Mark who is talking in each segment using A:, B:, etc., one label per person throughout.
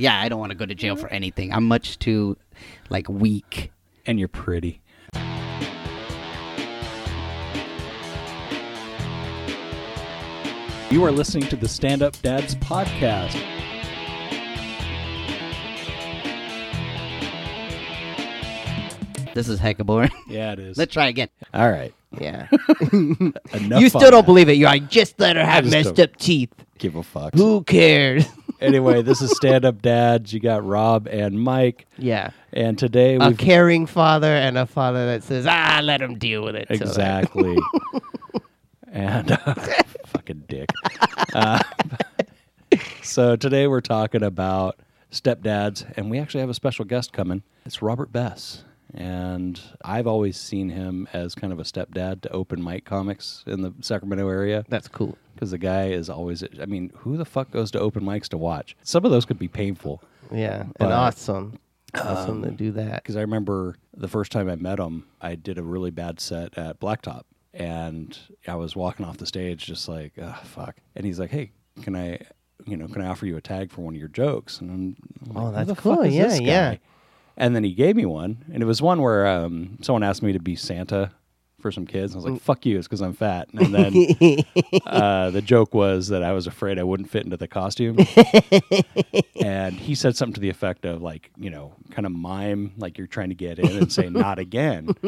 A: Yeah, I don't want to go to jail for mm-hmm. anything. I'm much too like weak.
B: And you're pretty. You are listening to the Stand Up Dads podcast.
A: This is hecka boring.
B: Yeah, it is.
A: Let's try again.
B: All right.
A: Yeah.
B: Enough
A: you
B: on
A: still don't
B: that.
A: believe it. You're like, just let her have
B: just
A: messed
B: don't.
A: up teeth.
B: Give a fuck.
A: Who cares?
B: Anyway, this is Stand Up Dads. You got Rob and Mike.
A: yeah.
B: And today
A: A caring father and a father that says, ah, let him deal with it.
B: Exactly. and uh, fucking dick. Uh, so today we're talking about stepdads, and we actually have a special guest coming. It's Robert Bess. And I've always seen him as kind of a stepdad to open mic comics in the Sacramento area.
A: That's cool.
B: Because the guy is always, I mean, who the fuck goes to open mics to watch? Some of those could be painful.
A: Yeah. And awesome. Awesome to do that.
B: because I remember the first time I met him, I did a really bad set at Blacktop, and I was walking off the stage just like, ah, fuck. And he's like, "Hey, can I, you know, can I offer you a tag for one of your jokes?" And I'm, I'm
A: Oh,
B: like,
A: that's cool. Yeah, yeah.
B: And then he gave me one, and it was one where um, someone asked me to be Santa for some kids. I was
A: Mm.
B: like, "Fuck you," it's because I'm fat. And then uh, the joke was that I was afraid I wouldn't fit into the costume. and he said something to the effect of like, you know, kind of mime like you're trying to get in and say not again.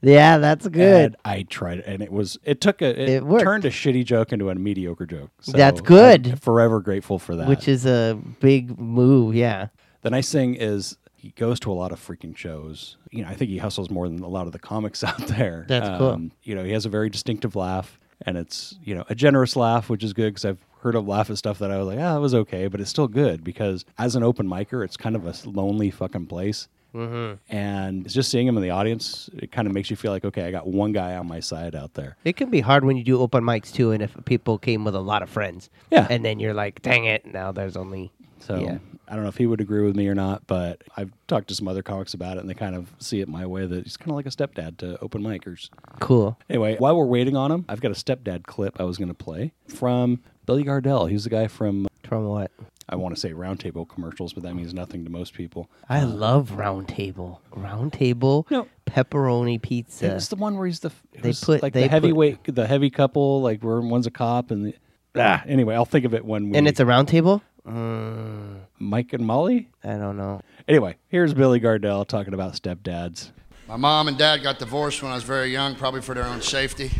A: Yeah, that's good.
B: And I tried, and it was it took a it,
A: It worked.
B: turned a shitty joke into a mediocre joke. So
A: That's good.
B: I'm forever grateful for that.
A: Which is a big move. Yeah.
B: the nice thing is he goes to a lot of freaking shows. You know, I think he hustles more than a lot of the comics out there. Um,
A: That's cool.
B: You know, he has a very distinctive laugh, and it's you know a generous laugh, which is good because I've heard him laugh at stuff that I was like, ah, that was okay, but it's still good because as an open micer, it's kind of a lonely fucking place.
A: Mm-hmm.
B: And just seeing him in the audience, it kind of makes you feel like, okay, I got one guy on my side out there.
A: It can be hard when you do open mics too, and if people came with a lot of friends.
B: Yeah.
A: And then you're like, dang it, now there's only.
B: So
A: Yeah.
B: I don't know if he would agree with me or not, but I've talked to some other comics about it, and they kind of see it my way that he's kind of like a stepdad to open micers.
A: Cool.
B: Anyway, while we're waiting on him, I've got a stepdad clip I was going to play from Billy Gardell. He's the guy from,
A: From what?
B: I want to say roundtable commercials, but that means nothing to most people.
A: I love roundtable. Roundtable
B: No.
A: Pepperoni pizza.
B: It's the one where he's the
A: They put-
B: like
A: they
B: the
A: put-
B: heavyweight, the heavy couple, like where one's a cop and the. Ah, anyway, I'll think of it when we.
A: and it's a round table? Mm,
B: Mike and Molly.
A: I don't know.
B: Anyway, here's Billy Gardell talking about stepdads.
C: My mom and dad got divorced when I was very young, probably for their own safety.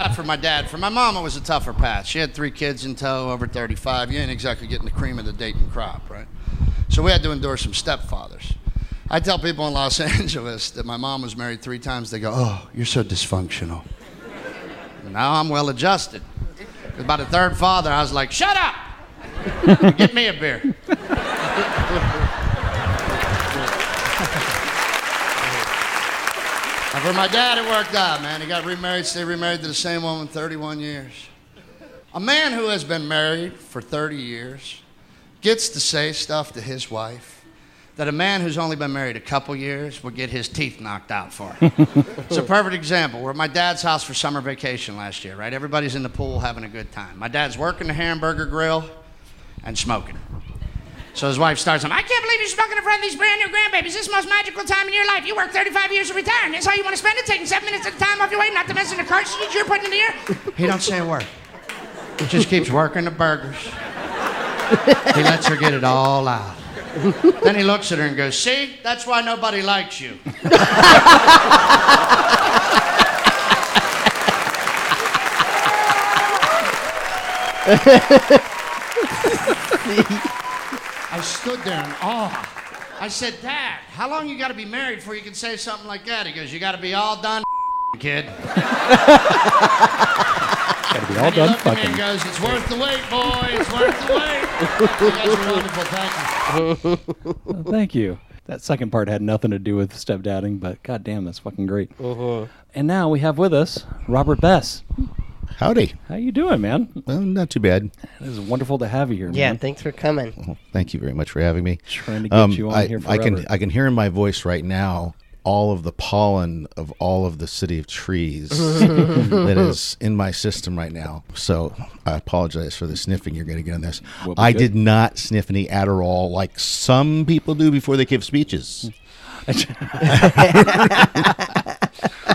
C: Not for my dad. For my mom, it was a tougher path. She had three kids in tow, over 35. You ain't exactly getting the cream of the Dayton crop, right? So we had to endure some stepfathers. I tell people in Los Angeles that my mom was married three times. They go, "Oh, you're so dysfunctional." Now I'm well adjusted. About the third father, I was like, "Shut up! Get me a beer." For my dad, it worked out, man. He got remarried, stayed remarried to the same woman 31 years. A man who has been married for 30 years gets to say stuff to his wife that a man who's only been married a couple years would get his teeth knocked out for. it's a perfect example. We're at my dad's house for summer vacation last year, right? Everybody's in the pool having a good time. My dad's working the hamburger grill and smoking. So his wife starts him, I can't believe you're smoking in front of these brand new grandbabies. This is the most magical time in your life. You work 35 years to retire, and this is how you want to spend it, taking seven minutes at a time off your way, not to mention the cartridges you're putting in the air. He don't say a word. He just keeps working the burgers. He lets her get it all out. Then he looks at her and goes, See, that's why nobody likes you. I stood there in awe. I said, Dad, how long you got to be married before you can say something like that? He goes, You got to be all done, kid.
B: Gotta be all
C: And
B: done
C: looked
B: fucking.
C: and goes, It's worth the wait, boy. It's worth the wait. You guys are wonderful. Thank you.
B: Oh, thank you. That second part had nothing to do with stepdadding, but goddamn, that's fucking great. Uh-huh. And now we have with us Robert Bess.
D: Howdy.
B: How you doing, man?
D: Well, not too bad.
B: It is wonderful to have you here,
A: Yeah,
B: man.
A: thanks for coming.
D: Well, thank you very much for having me.
B: Trying to get um, you on
D: I,
B: here
D: I can. I can hear in my voice right now all of the pollen of all of the city of trees that is in my system right now. So I apologize for the sniffing you're going to get on this.
B: Will
D: I
B: good.
D: did not sniff any Adderall like some people do before they give speeches.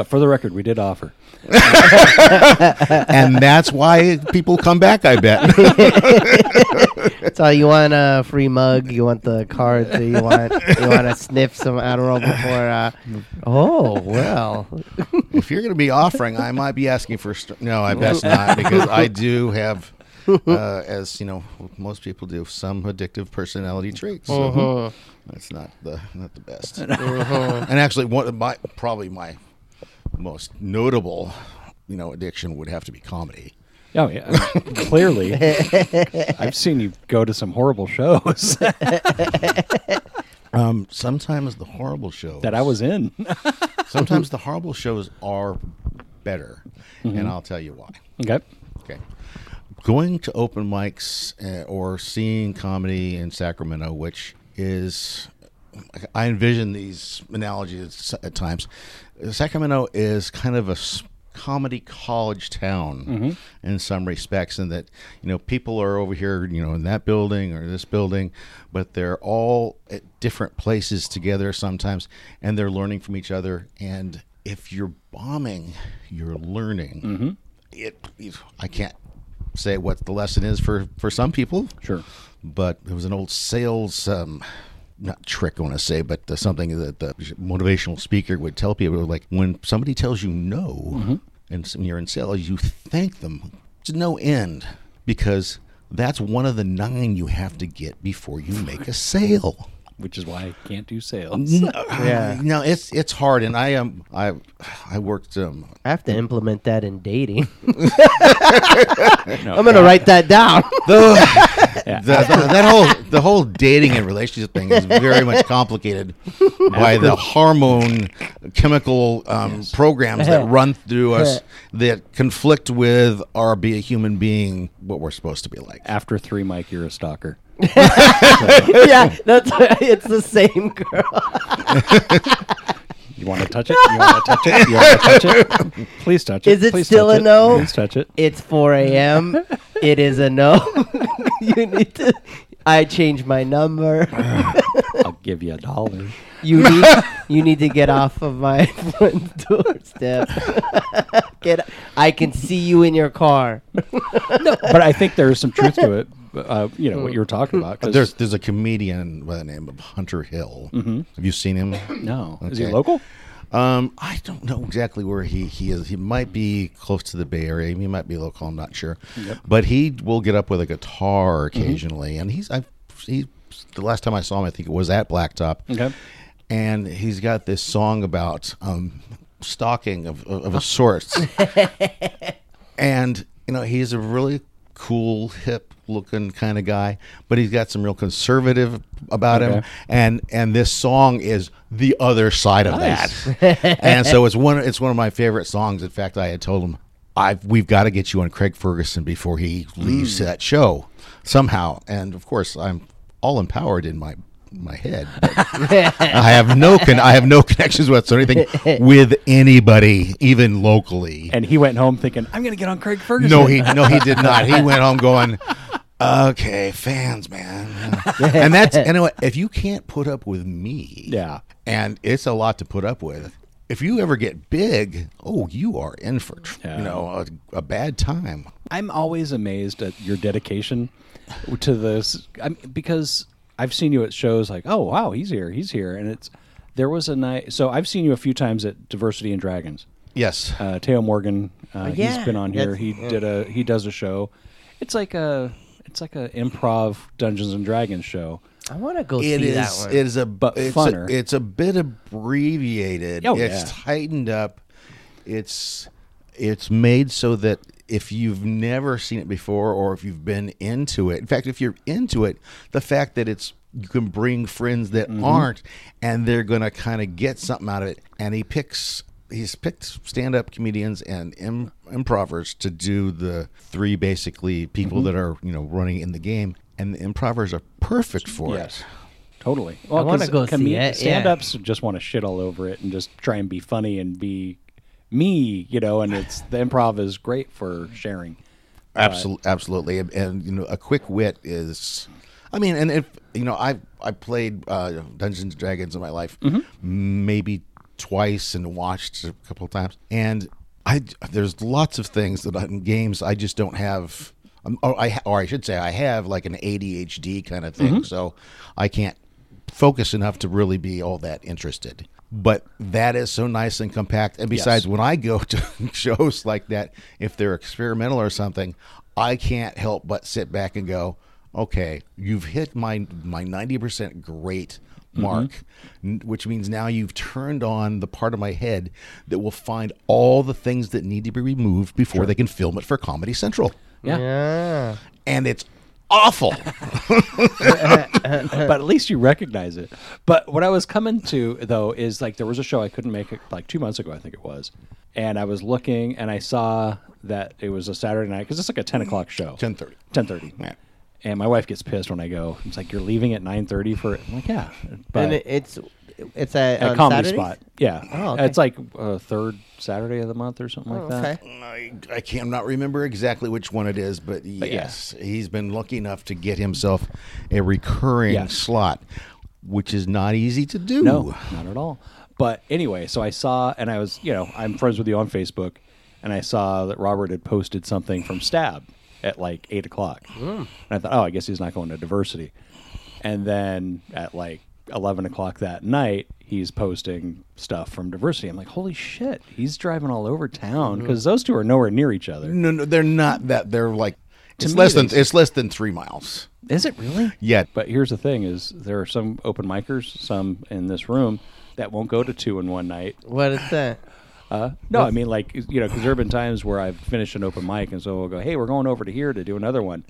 B: But for the record, we did offer.
D: and that's why people come back, I bet.
E: So you want a free mug? You want the card? So you want you want to sniff some Adderall before? Uh, oh well.
D: if you're going to be offering, I might be asking for. St- no, I best not because I do have, uh, as you know, most people do, some addictive personality traits. So that's not the not the best. And actually, one of my probably my most notable, you know, addiction would have to be comedy.
B: Oh yeah, clearly. I've seen you go to some horrible shows
D: Um, sometimes the horrible shows
B: that I was in.
D: Sometimes the horrible shows are better, and I'll tell you why.
B: okay.
D: Okay. Going to open mics uh, or seeing comedy in Sacramento, which is, I envision these analogies at times. Sacramento is kind of a comedy college town in some respects, in that, you know, people are over here, you know, in that building or this building, but they're all at different places together sometimes, and they're learning from each other. And if you're bombing, you're learning it, it I can't say what the lesson is for for some people.
B: Sure.
D: But there was an old sales um not trick I want to say, but uh, something that the motivational speaker would tell people like when somebody tells you no and s- you're in sales, you thank them to no end because that's one of the nine you have to get before you make a sale.
B: Which is why I can't do sales.
E: Yeah.
D: No, it's it's hard, and I um I I worked um
E: I have to implement that in dating. I'm gonna write that down.
D: the, the- that whole the whole dating and relationship thing is very much complicated by the hormone chemical um, programs that run through us that conflict with our be a human being what we're supposed to be like.
B: After three, Mike, you're a stalker.
E: yeah, that's it's the same girl.
B: You want to touch it? You want to touch it? You want to touch it? Please touch it.
E: Is it
B: Please
E: still
B: touch
E: a
B: it.
E: no?
B: Please touch it.
E: It's 4 a.m. it is a no. you need to. I changed my number.
B: I'll give you a dollar.
E: You need you need to get off of my front doorstep. get. I can see you in your car.
B: But I think there is some truth to it. Uh, you know what you were talking about. 'cause-
D: There's there's a comedian by the name of Hunter Hill. Have you seen him?
B: no. Is he local?
D: Um, I don't know exactly where he, he is. He might be close to the Bay Area. He might be local. I'm not sure. But he will get up with a guitar occasionally, and he's I've he the last time I saw him, I think it was at Blacktop.
B: Okay.
D: And he's got this song about um, stalking of, of, of a sort. and you know he's a really cool, hip looking kind of guy, but he's got some real conservative about him. And and this song is the other side of
B: Nice.
D: that. and so it's one it's one of my favorite songs. In fact, I had told him I've we've got to get you on Craig Ferguson before he leaves hmm. that show somehow. And of course, I'm all empowered in my my head. I have no con- I have no connections with or anything with anybody, even locally.
B: And he went home thinking, I'm going to get on Craig Ferguson.
D: No, he no, he did not. He went home going, "Okay, fans, man." and that's anyway. If you can't put up with me,
B: Yeah.
D: and it's a lot to put up with. If you ever get big, oh, you are in for tr-
B: Yeah.
D: you know a, a bad time.
B: I'm always amazed at your dedication to this I'm, because I've seen you at shows like, oh wow, he's here, he's here, and it's there was a night. So I've seen you a few times at Diversity and Dragons.
D: Yes,
B: Uh, Teo Morgan, uh,
E: yeah,
B: he's been on here.
E: that's-
B: He did a he does a show. It's like a it's like a improv Dungeons and Dragons show.
E: I want to go
D: it
E: see
D: is.
E: that one.
D: It is a
B: But
D: it's
B: funner.
D: A, it's a bit abbreviated.
B: Oh,
D: it's
B: yeah.
D: tightened up. It's it's made so that if you've never seen it before or if you've been into it, in fact, if you're into it, the fact that it's you can bring friends that
B: Mm-hmm.
D: aren't and they're going to kind of get something out of it. And he picks he's picked stand-up comedians and Im- improvers to do the three basically people
B: Mm-hmm.
D: that are you know running in the game and the improvers are perfect for it.
B: Yes.
D: it
B: Totally.
E: wanna go see it.
B: Stand-ups just want to shit all over it and just try and be funny and be me, you know. And it's the improv is great for sharing.
D: Absolutely, absolutely, and, and, you know, a quick wit is, I mean, and if you know, I I played uh, Dungeons and Dragons in my life, maybe twice, and watched a couple of times, and I there's lots of things that in games I just don't have. Um, or I or I should say I have like an ADHD kind of thing, so I can't focus enough to really be all that interested. But that is so nice and compact. And besides, when I go to shows like that, if they're experimental or something, I can't help but sit back and go, "Okay, you've hit my my ninety percent great mm-hmm. mark," n- which means now you've turned on the part of my head that will find all the things that need to be removed before they can film it for Comedy Central,
B: Yeah.
E: Yeah.
D: and it's awful.
B: but at least you recognize it. But what I was coming to though is like there was a show I couldn't make it like two months ago, I think it was, and I was looking and I saw that it was a Saturday night because it's like a ten o'clock show.
D: 10:30.
B: Ten thirty.
D: Yeah.
B: And my wife gets pissed when I go. It's like you're leaving at nine thirty for it. I'm like, yeah, but
E: and it's it's a,
B: at comedy
E: Saturdays?
B: spot. Yeah,
E: Oh, okay.
B: it's like uh, third Saturday of the month or something
E: Oh,
B: like that.
E: okay.
D: I, I cannot remember exactly which one it is, but, yes, he's been lucky enough to get himself a recurring
B: Yes.
D: slot, which is not easy to do.
B: No, not at all. But anyway, so I saw, and I was, you know, I'm friends with you on Facebook, and I saw that Robert had posted something from Stab at like eight o'clock, and I thought, oh, I guess he's not going to diversity. And then at like eleven o'clock that night, he's posting stuff from diversity. I'm like, holy shit, he's driving all over town because those two are nowhere near each other.
D: No, no, they're not that. They're like it's
B: me,
D: less than
B: they-
D: it's less than three miles.
B: Is it really?
D: Yeah,
B: But here's the thing: is there are some open micers, some in this room that won't go to two in one night.
E: What is that?
B: Uh, no, I mean like you know, because there have been times where I've finished an open mic, and so we'll go, "Hey, we're going over to here to do another one.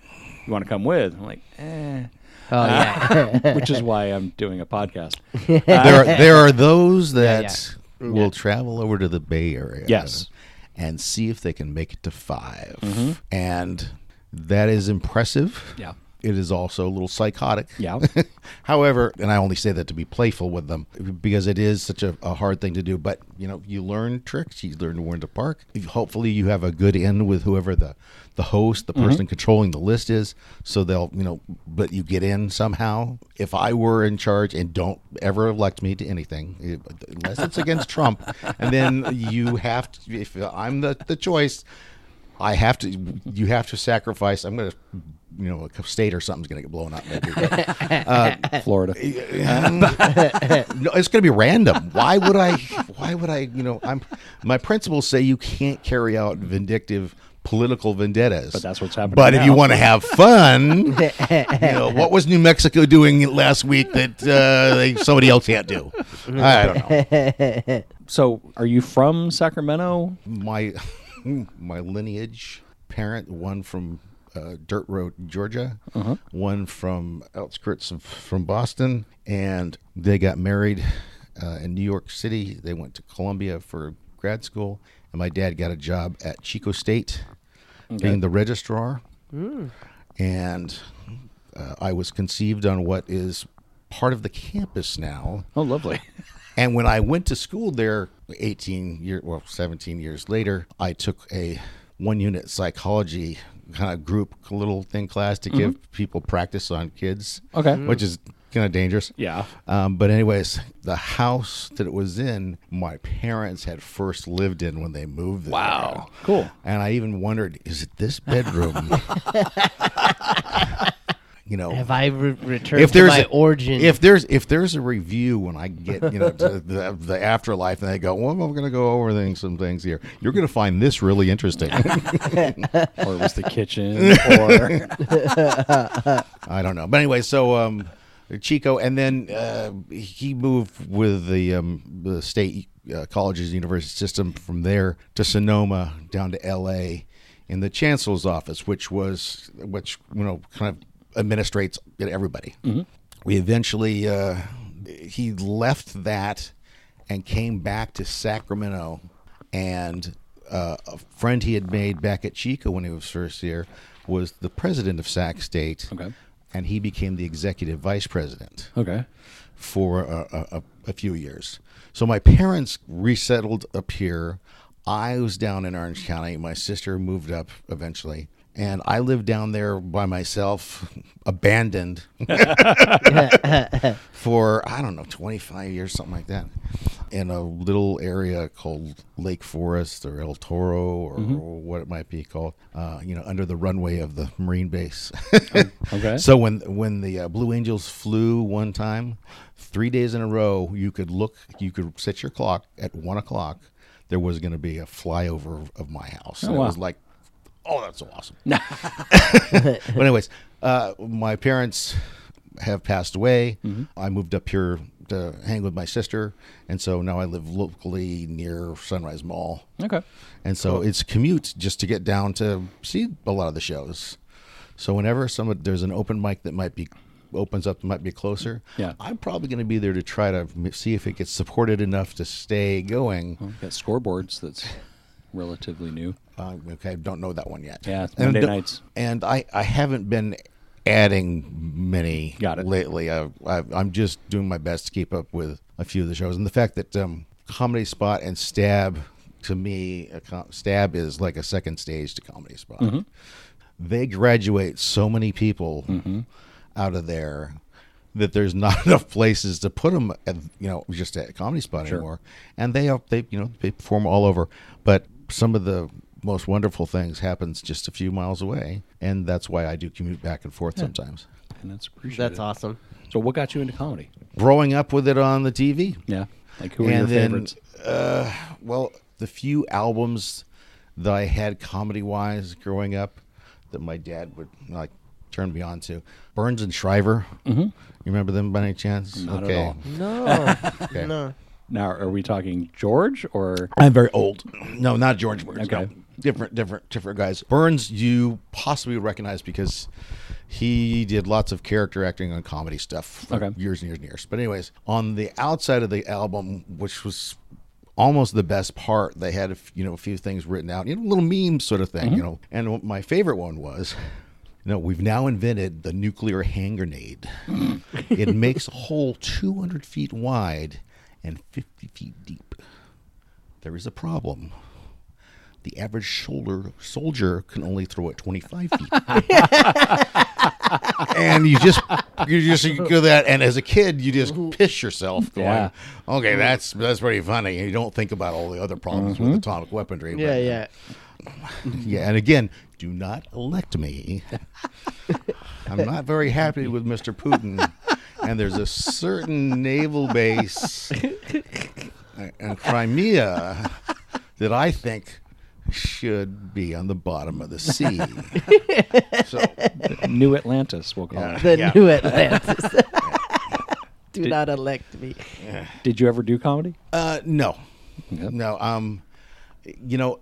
B: You want to come with?" I'm like, "Eh,"
E: Oh yeah.
B: Uh, which is why I'm doing a podcast.
D: there are, uh, there are those that
E: yeah.
D: will travel over to the Bay Area.
B: Yes.
D: and see if they can make it to 5 mm-hmm. and that is impressive.
B: Yeah.
D: It is also a little psychotic.
B: Yeah.
D: However, and I only say that to be playful with them because it is such a, a hard thing to do. But you know, you learn tricks. You learn to when to park. Hopefully, you have a good end with whoever the the host, the person mm-hmm. controlling the list is, so they'll you know, but you get in somehow. If I were in charge, and don't ever elect me to anything unless it's against Trump, and then you have to. If I'm the the choice. I have to. You have to sacrifice. I'm going to, you know, a state or something's going to get blown up. Maybe. But,
B: Florida.
D: no, it's going to be random. Why would I? Why would I? You know, I'm. My principles say you can't carry out vindictive political vendettas.
B: But that's what's happening
D: But if you want to have fun, you know, what was New Mexico doing last week that uh, they, somebody else can't do? I don't know.
B: So, are you from Sacramento?
D: My my lineage parent, one from uh, Dirt Road, Georgia, one from outskirts of from Boston, and they got married uh, in New York City. They went to Columbia for grad school, and my dad got a job at Chico State, being the registrar, and uh, I was conceived on what is part of the campus now.
B: Oh, lovely.
D: And when I went to school there 18 years, well, 17 years later, I took a one unit psychology kind of group little thing class to give people practice on kids.
B: Okay.
D: Which is kind of dangerous.
B: Yeah.
D: Um, but, anyways, the house that it was in, my parents had first lived in when they moved there.
B: Wow. Cool.
D: And I even wondered, is it this bedroom? you know,
E: Have I re- returned
D: if
E: to
D: there's
E: my
D: a,
E: origin?
D: if there's if there's a review when I get you know to the, the afterlife and they go, well, I'm going to go over things, some things here. You're going to find this really interesting.
B: Or it was the kitchen? Or
D: I don't know, but anyway, so um, Chico, and then uh, he moved with the um, the state uh, colleges university system from there to Sonoma down to L.A. in the chancellor's office, which was which you know kind of administrates everybody. We eventually uh, he left that and came back to Sacramento, and uh, a friend he had made back at Chico when he was first here was the president of Sac State
B: Okay.
D: and he became the executive vice president
B: Okay.
D: for a, a- a few years. So my parents resettled up here. I was down in Orange County. My sister moved up eventually. And I lived down there by myself, abandoned, for, I don't know, 25 years, something like that, in a little area called Lake Forest or El Toro or, or what it might be called, uh, you know, under the runway of the Marine base.
B: Okay.
D: So when when the uh, Blue Angels flew one time, three days in a row, you could look, you could set your clock at one o'clock. There was going to be a flyover of my house. and
B: wow.
D: It was like, oh, that's so awesome. but anyways, uh, my parents have passed away. I moved up here to hang with my sister, and so now I live locally near Sunrise Mall.
B: okay.
D: And so it's commute just to get down to see a lot of the shows. So whenever some there's an open mic that might be opens up might be closer,
B: Yeah.
D: I'm probably going to be there to try to see if it gets supported enough to stay going.
B: Well, got scoreboards. That's relatively new.
D: Uh, okay, I don't know that one yet.
B: Yeah, it's
D: And
B: Monday nights.
D: And I I haven't been adding many
B: Got it.
D: lately. I, I, I'm just doing my best to keep up with a few of the shows, and the fact that um, Comedy Spot and Stab to me, a com- Stab is like a second stage to Comedy Spot.
B: Mm-hmm.
D: They graduate so many people
B: Mm-hmm.
D: out of there that there's not enough places to put them at you know just at comedy spot
B: Sure.
D: anymore and they they you know they perform all over but some of the most wonderful things happens just a few miles away and that's why i do commute back and forth sometimes
B: And that's appreciated.
E: That's awesome.
B: So, what got you into comedy?
D: growing up with it on the tv
B: Yeah. Like, who are
D: and
B: your
D: then
B: favorites?
D: uh well the few albums that i had comedy wise growing up that my dad would like turn me on to burns and Schreiber mm-hmm. you remember them by any chance
B: Not at all.
E: No.
D: Okay.
E: No.
B: Now, are we talking George or?
D: I'm very old. No, not George Burns.
B: Okay.
D: No. Different, different, different guys. Burns, you possibly recognize because he did lots of character acting on comedy stuff for
B: Okay.
D: years and years and years. But anyways, on the outside of the album, which was almost the best part, they had a f- you know a few things written out, you know, a little memes sort of thing, mm-hmm. you know. And my favorite one was. You know, we've now invented the nuclear hand grenade. it makes a hole 200 feet wide and 50 feet deep. There is a problem. The average shoulder soldier can only throw it 25 feet. and you just you just you go that and as a kid you just piss yourself going,
B: Yeah.
D: okay, that's that's pretty funny. You don't think about all the other problems with atomic weaponry.
E: Yeah,
D: but- uh,
E: yeah.
D: yeah, and again, do not elect me. I'm not very happy with Mr. Putin. And there's a certain naval base in Crimea that I think should be on the bottom of the sea. so,
B: New Atlantis, we'll call
D: Yeah.
B: it.
E: The
D: Yeah.
E: new Atlantis. Do
B: Did-
E: not elect me.
B: Did you ever do comedy?
D: uh, no,
B: Yep.
D: no. Um, you know,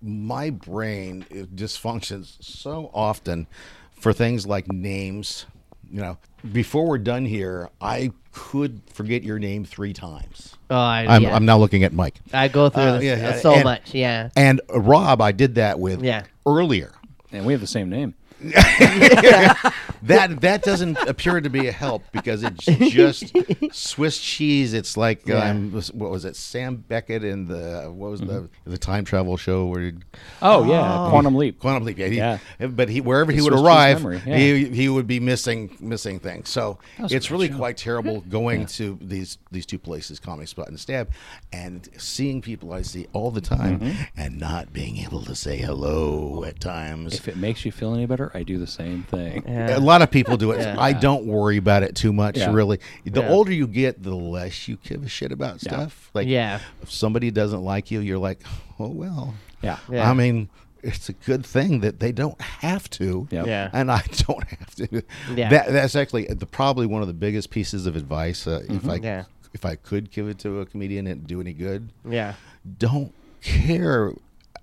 D: my brain it dysfunctions so often for things like names. You know, before we're done here, I could forget your name three times.
E: Oh, I,
D: I'm,
E: yeah.
D: I'm now looking at Mike.
E: I go through
D: Uh,
E: this
D: yeah,
E: so
D: and-
E: much. Yeah.
D: And uh, Rob, I did that with
E: Yeah.
D: earlier.
B: And we have the same name.
D: That that doesn't appear to be a help because it's just Swiss cheese. It's like
E: Yeah.
D: um, what was it? Sam Beckett in the what was the the time travel show where he,
B: Oh, yeah. Quantum Leap.
D: Quantum Leap? Yeah, he,
B: Yeah.
D: But he wherever he
B: The
D: would
B: Swiss cheese
D: arrive,
B: yeah.
D: he he would be missing missing things. So it's really
B: show.
D: quite terrible going to these these two places, Comedy Spot and Stab, and seeing people I see all the time
B: Mm-hmm.
D: and not being able to say hello at times.
B: If it makes you feel any better, I do the same thing.
E: Yeah.
D: A lot of people do it.
E: Yeah.
D: I don't worry about it too much,
B: Yeah.
D: really. The
E: Yeah.
D: older you get, the less you give a shit about
B: Yeah.
D: stuff. Like,
E: Yeah.
D: if somebody doesn't like you, you're like, oh well.
B: Yeah.
E: Yeah.
D: I mean, it's a good thing that they don't have to.
B: Yep.
E: Yeah.
D: And I don't have to.
E: Yeah.
D: That, that's actually the, probably one of the biggest pieces of advice. Uh, If I
E: Yeah.
D: if I could give it to a comedian and do any good,
E: Yeah.
D: don't care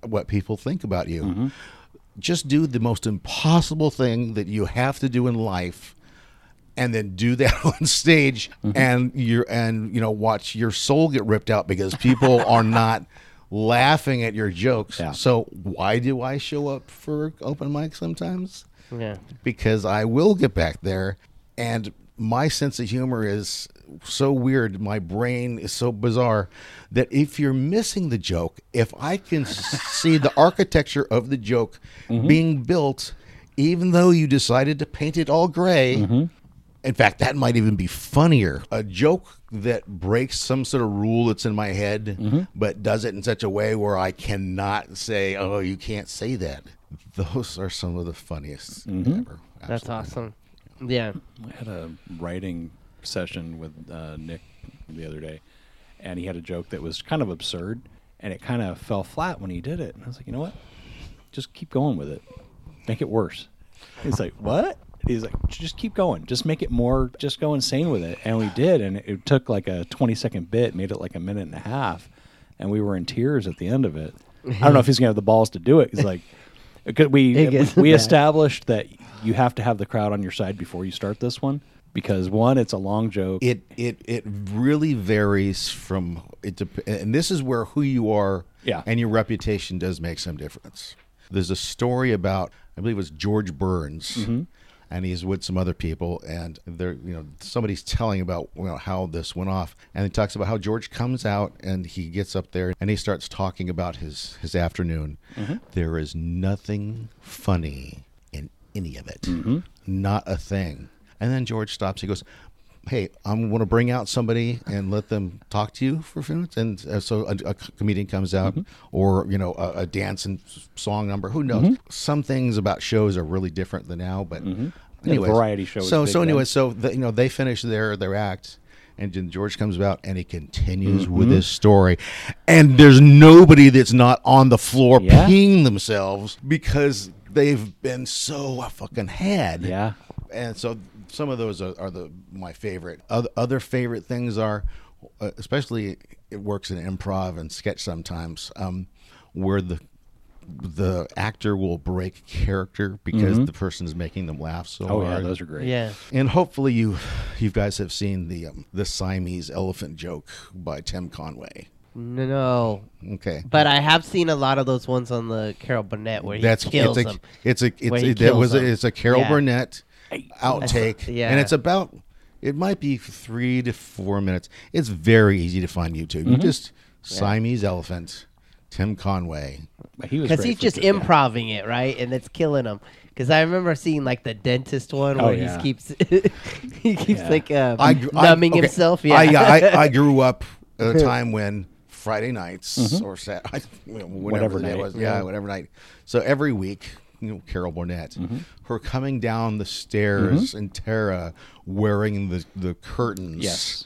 D: what people think about you. Just do the most impossible thing that you have to do in life and then do that on stage mm-hmm. and you're and you know watch your soul get ripped out because people are not laughing at your jokes.
B: Yeah.
D: So why do I show up for open mic sometimes?
E: Yeah.
D: because I will get back there. And my sense of humor is so weird. My brain is so bizarre that if you're missing the joke, if I can see the architecture of the joke mm-hmm. being built, even though you decided to paint it all gray, mm-hmm. in fact, that might even be funnier. A joke that breaks some sort of rule that's in my head, mm-hmm. but does it in such a way where I cannot say, oh, you can't say that. Those are some of the funniest ever.
E: That's awesome. Yeah.
B: I had a writing session with uh, Nick the other day, and he had a joke that was kind of absurd, and it kind of fell flat when he did it. And I was like, you know what? Just keep going with it. Make it worse. He's like, what? He's like, just keep going. Just make it more. Just go insane with it. And we did, and it took like a twenty second bit, made it like a minute and a half, and we were in tears at the end of it. I don't know if he's gonna have the balls to do it. He's like, because we we, we established that you have to have the crowd on your side before you start this one because one, it's a long joke.
D: It it it really varies from it, dep- and this is where who you are
B: Yeah.
D: and your reputation does make some difference. There's a story about I believe it was George Burns,
B: Mm-hmm.
D: and he's with some other people, and they're you know somebody's telling about you know how this went off, and he talks about how George comes out and he gets up there and he starts talking about his his afternoon.
B: Mm-hmm.
D: There is nothing funny in any of it,
B: Mm-hmm.
D: not a thing. And then George stops. He goes, "Hey, I'm going to bring out somebody and let them talk to you for a few minutes." And uh, so a, a comedian comes out, or you know, a, a dance and song number. Who knows? Some things about shows are really different than now, but anyway,
B: variety show
D: So so anyway, so the, you know they finish their their act. And then George comes out and he continues
B: Mm-hmm.
D: with his story. And there's nobody that's not on the floor
B: Yeah.
D: peeing themselves because they've been so fucking had
B: yeah.
D: and so some of those are, are the my favorite. Other, other favorite things are, uh, especially it works in improv and sketch sometimes, um, where the the actor will break character because the person is making them laugh so
B: Oh yeah, those are great.
E: Yeah.
D: and hopefully you you guys have seen the um, the Siamese elephant joke by Tim Conway.
E: No, no.
D: Okay.
E: But I have seen a lot of those ones on the Carol Burnett where he
D: That's
E: kills
D: it's a
E: them.
D: it's a it's
E: he
D: it, that was a, it's a Carol
E: Yeah.
D: Burnett outtake,
E: Yeah.
D: and it's about it might be three to four minutes. It's very easy to find YouTube.
E: Mm-hmm.
D: You just Siamese elephant, Tim Conway.
B: But he was
E: Because
B: great
E: he's
B: for
E: just
B: it, yeah.
E: improving it, right? And it's killing him. Because I remember seeing like the dentist one
B: Oh,
E: where
B: yeah.
E: he keeps he keeps
B: Yeah.
E: like uh,
D: I gr- I-
E: numbing
D: okay.
E: himself. Yeah,
D: I, yeah, I, I grew up at a time when Friday nights or Sat, I, you whatever,
B: Whatever
D: the day
B: night.
D: was, yeah, whatever night. So every week, you know, Carol Burnett, mm-hmm. her coming down the stairs mm-hmm. in Tara wearing the the curtains.
B: Yes.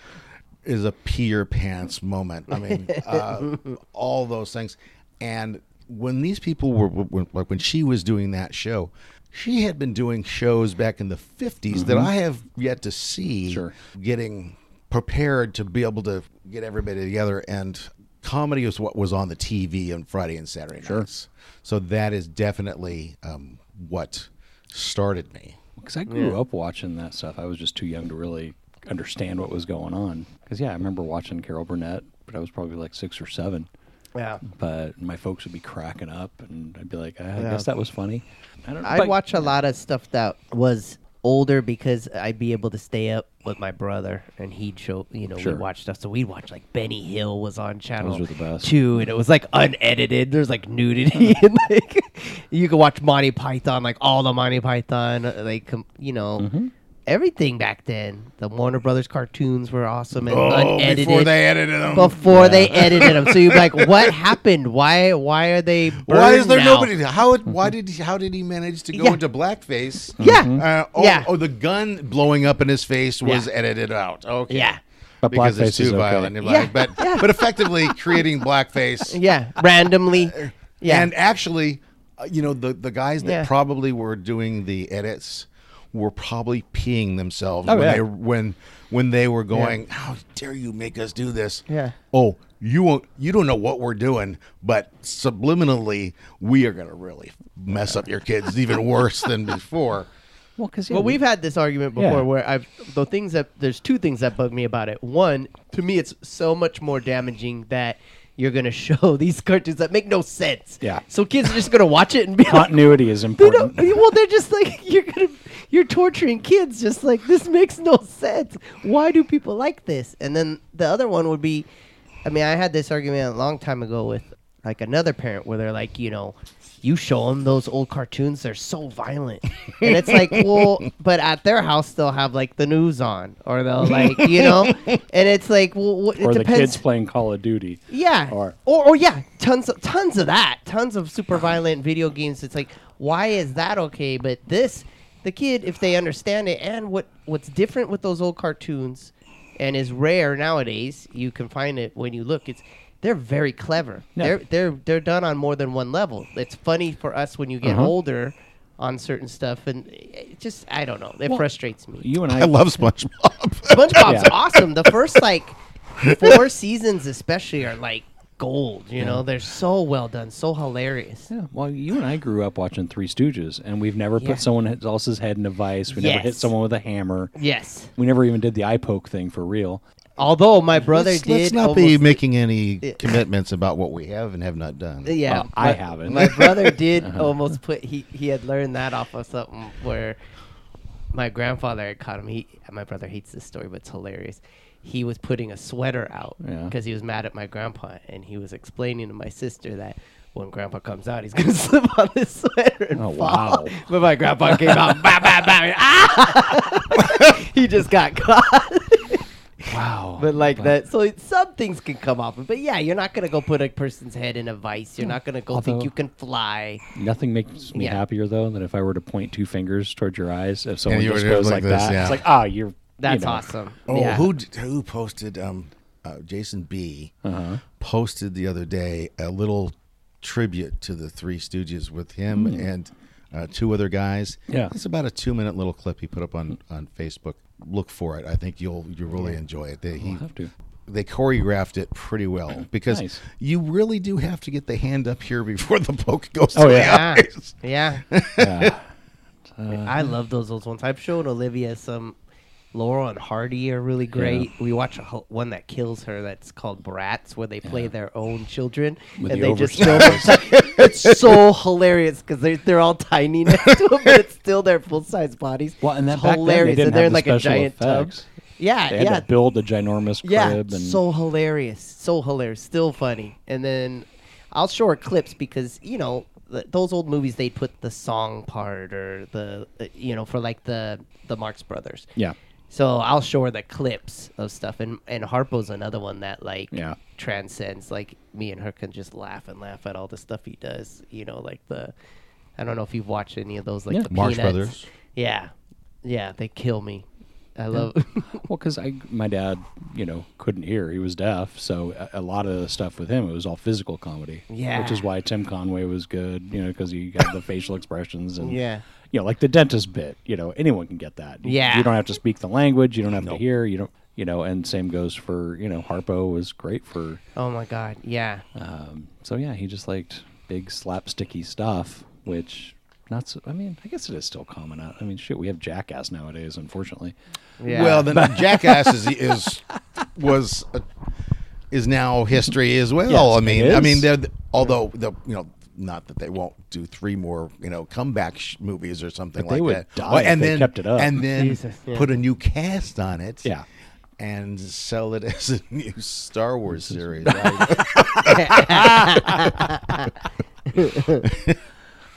D: is a pee your pants moment. I mean, uh, all those things. And when these people were, when, like when she was doing that show, she had been doing shows back in the 50s that mm-hmm. I have yet to see
B: Sure.
D: getting prepared to be able to get everybody together. And comedy was what was on the TV on Friday and Saturday nights. So that is definitely um, what started me.
B: Because I grew up watching that stuff. I was just too young to really understand what was going on. Because yeah, I remember watching Carol Burnett, but I was probably like six or seven.
E: yeah.
B: But my folks would be cracking up, and I'd be like, I
E: Yeah.
B: guess that was funny. I don't.
E: I'd
B: but-
E: watch a lot of stuff that was older because I'd be able to stay up with my brother and he'd show you know
B: Sure.
E: we'd watch stuff so we'd watch like Benny Hill was on channel
B: were the best.
E: two and it was like unedited there's like nudity and like you could watch Monty Python like all the Monty Python uh, like com- you know
B: Mm-hmm.
E: Everything back then the Warner Brothers cartoons were awesome and
D: Oh,
E: unedited
D: before they edited them.
E: before they edited them so you're like what happened why why are they
D: Why is there
E: now?
D: nobody? How? Why did? He, how did he manage to go
E: Yeah.
D: into blackface?
E: Yeah.
D: Uh, oh,
E: Yeah.
D: oh, the gun blowing up in his face was
E: Yeah.
D: edited out. Okay.
E: yeah
B: But
D: because
B: blackface
D: it's too
B: is okay.
D: violent.
E: Yeah.
D: But but effectively creating blackface.
E: yeah randomly yeah
D: And actually, uh, you know, the the guys that
E: Yeah.
D: probably were doing the edits were probably peeing themselves
B: Oh,
D: when
B: yeah.
D: they when when they were going. How dare you make us do this?
E: Yeah.
D: Oh, you won't. You don't know what we're doing, but subliminally, we are going to really mess up your kids even worse than before.
B: Well, because
E: Well, we've had this argument before
B: Yeah.
E: where I've the things that there's two things that bug me about it. One, to me, it's so much more damaging that you're gonna show these cartoons that make no sense.
B: Yeah.
E: So kids are just gonna watch it and be like,
B: Continuity is important.
E: don't, well, they're just like you're gonna you're torturing kids. Just like this makes no sense. Why do people like this? And then the other one would be, I mean, I had this argument a long time ago with like another parent where they're like, you know, you show them those old cartoons, they're so violent, and it's like, well, but at their house they'll have like the news on, or they'll like, you know, and it's like, well, what, it
B: or the
E: depends.
B: kids playing Call of Duty.
E: Yeah.
B: Or-
E: Or, or, yeah, tons of tons of that. Tons of super violent video games. It's like, why is that okay? But this, the kid, if they understand it, and what what's different with those old cartoons, and is rare nowadays, you can find it when you look. It's they're very clever.
B: Yeah.
E: They're they're they're done on more than one level. It's funny for us when you get
B: Uh-huh.
E: older on certain stuff, and it just I don't know. It frustrates me.
B: You and
D: I
B: I,
D: love SpongeBob.
E: SpongeBob's
B: Yeah.
E: awesome. The first like four seasons, especially, are like gold. You know, they're so well done, so hilarious.
B: Yeah, well, you and I grew up watching Three Stooges, and we've never
E: Yeah.
B: put someone else's head in a vice. We never hit
E: Yes.
B: someone with a hammer.
E: Yes.
B: We never even did the eye poke thing for real.
E: Although my brother
D: let's,
E: did.
D: let's not be
E: almost-
D: making any commitments about what we have and have not done.
E: Yeah,
B: Well, I
E: my-
B: haven't.
E: My brother did uh-huh. almost put. He he had learned that off of something where my grandfather had caught him. He my brother hates this story, but it's hilarious. He was putting a sweater out
B: Yeah.
E: because he was mad at my grandpa, and he was explaining to my sister that. When grandpa comes out, he's gonna slip on his sweater and
B: Oh,
E: fall.
B: wow.
E: But my grandpa came out, bah, bah, bah, ah! he just got caught.
B: Wow.
E: But like that, so it- some things can come off. But yeah, you're not gonna go put a person's head in a vice. You're not gonna go think you can fly.
B: Nothing makes me
E: Yeah.
B: happier though than if I were to point two fingers towards your eyes. If someone just goes
D: like
B: like,
D: this,
B: that,
D: yeah.
B: it's like, ah, you're. You
E: That's
B: know.
E: awesome.
D: Oh,
E: yeah.
D: who who posted? Um, uh, Jason B.
B: Uh-huh.
D: posted the other day a little tribute to the Three Stooges with him and uh, two other guys.
B: Yeah.
D: it's about a two minute little clip he put up on on Facebook. Look for it. I think you'll you'll really enjoy it. They, he,
B: have to.
D: they choreographed it pretty well because
B: Nice.
D: you really do have to get the hand up here before the poke goes.
B: Oh,
D: to
B: yeah.
E: Yeah,
D: eyes.
E: yeah.
B: Yeah.
E: I love those old ones. I've shown Olivia some. Laurel and Hardy are really great. We watch a ho- one that kills her that's called Brats, where they play their own children,
B: With
E: and
B: the
E: they just
B: oversized-
E: film them. It's so hilarious because they're they're all tiny next to them, but it's still their full size bodies.
B: Well, and that
E: It's
B: back then, they
E: hilarious,
B: didn't
E: and they're
B: the
E: like a giant
B: effects.
E: tub. Yeah,
B: They
E: yeah,
B: build a ginormous crib.
E: Yeah,
B: and
E: so hilarious, so hilarious, still funny. And then I'll show her clips because you know th- those old movies they put the song part or the uh, you know for like the the Marx Brothers.
B: yeah.
E: So I'll show her the clips of stuff, and and Harpo's another one that like
B: Yeah.
E: transcends. Like me and her can just laugh and laugh at all the stuff he does. You know, like the I don't know if you've watched any of those, like
B: Yeah.
E: the
D: Marx
E: Peanuts.
D: Brothers.
E: Yeah, yeah, they kill me. I love.
B: Well, because I, my dad, you know, couldn't hear; he was deaf. So a, a lot of the stuff with him, it was all physical comedy.
E: Yeah.
B: which is why Tim Conway was good. You know, because he had the facial expressions and
E: Yeah.
B: You know, like the dentist bit. You know, anyone can get that.
E: Yeah.
B: you don't have to speak the language. You don't have to hear. You don't. You know, and same goes for you know, Harpo was great for.
E: oh my god, yeah.
B: Um, so yeah, he just liked big slapsticky stuff, which. Not so, I mean, I guess it is still common. out- I mean, shit, we have Jackass nowadays, unfortunately.
E: Yeah.
D: Well, then Jackass is, is was uh, is now history as well.
B: Yes,
D: I mean, I mean, they're although the you know. Not that they won't do three more, you know, comeback sh- movies or something
B: But they
D: like
B: would
D: that.
B: die
D: Well,
B: if
D: and
B: they
D: then
B: kept it up.
D: and then
E: Jesus, yeah.
D: put a new cast on it.
B: Yeah.
D: and sell it as a new Star Wars series.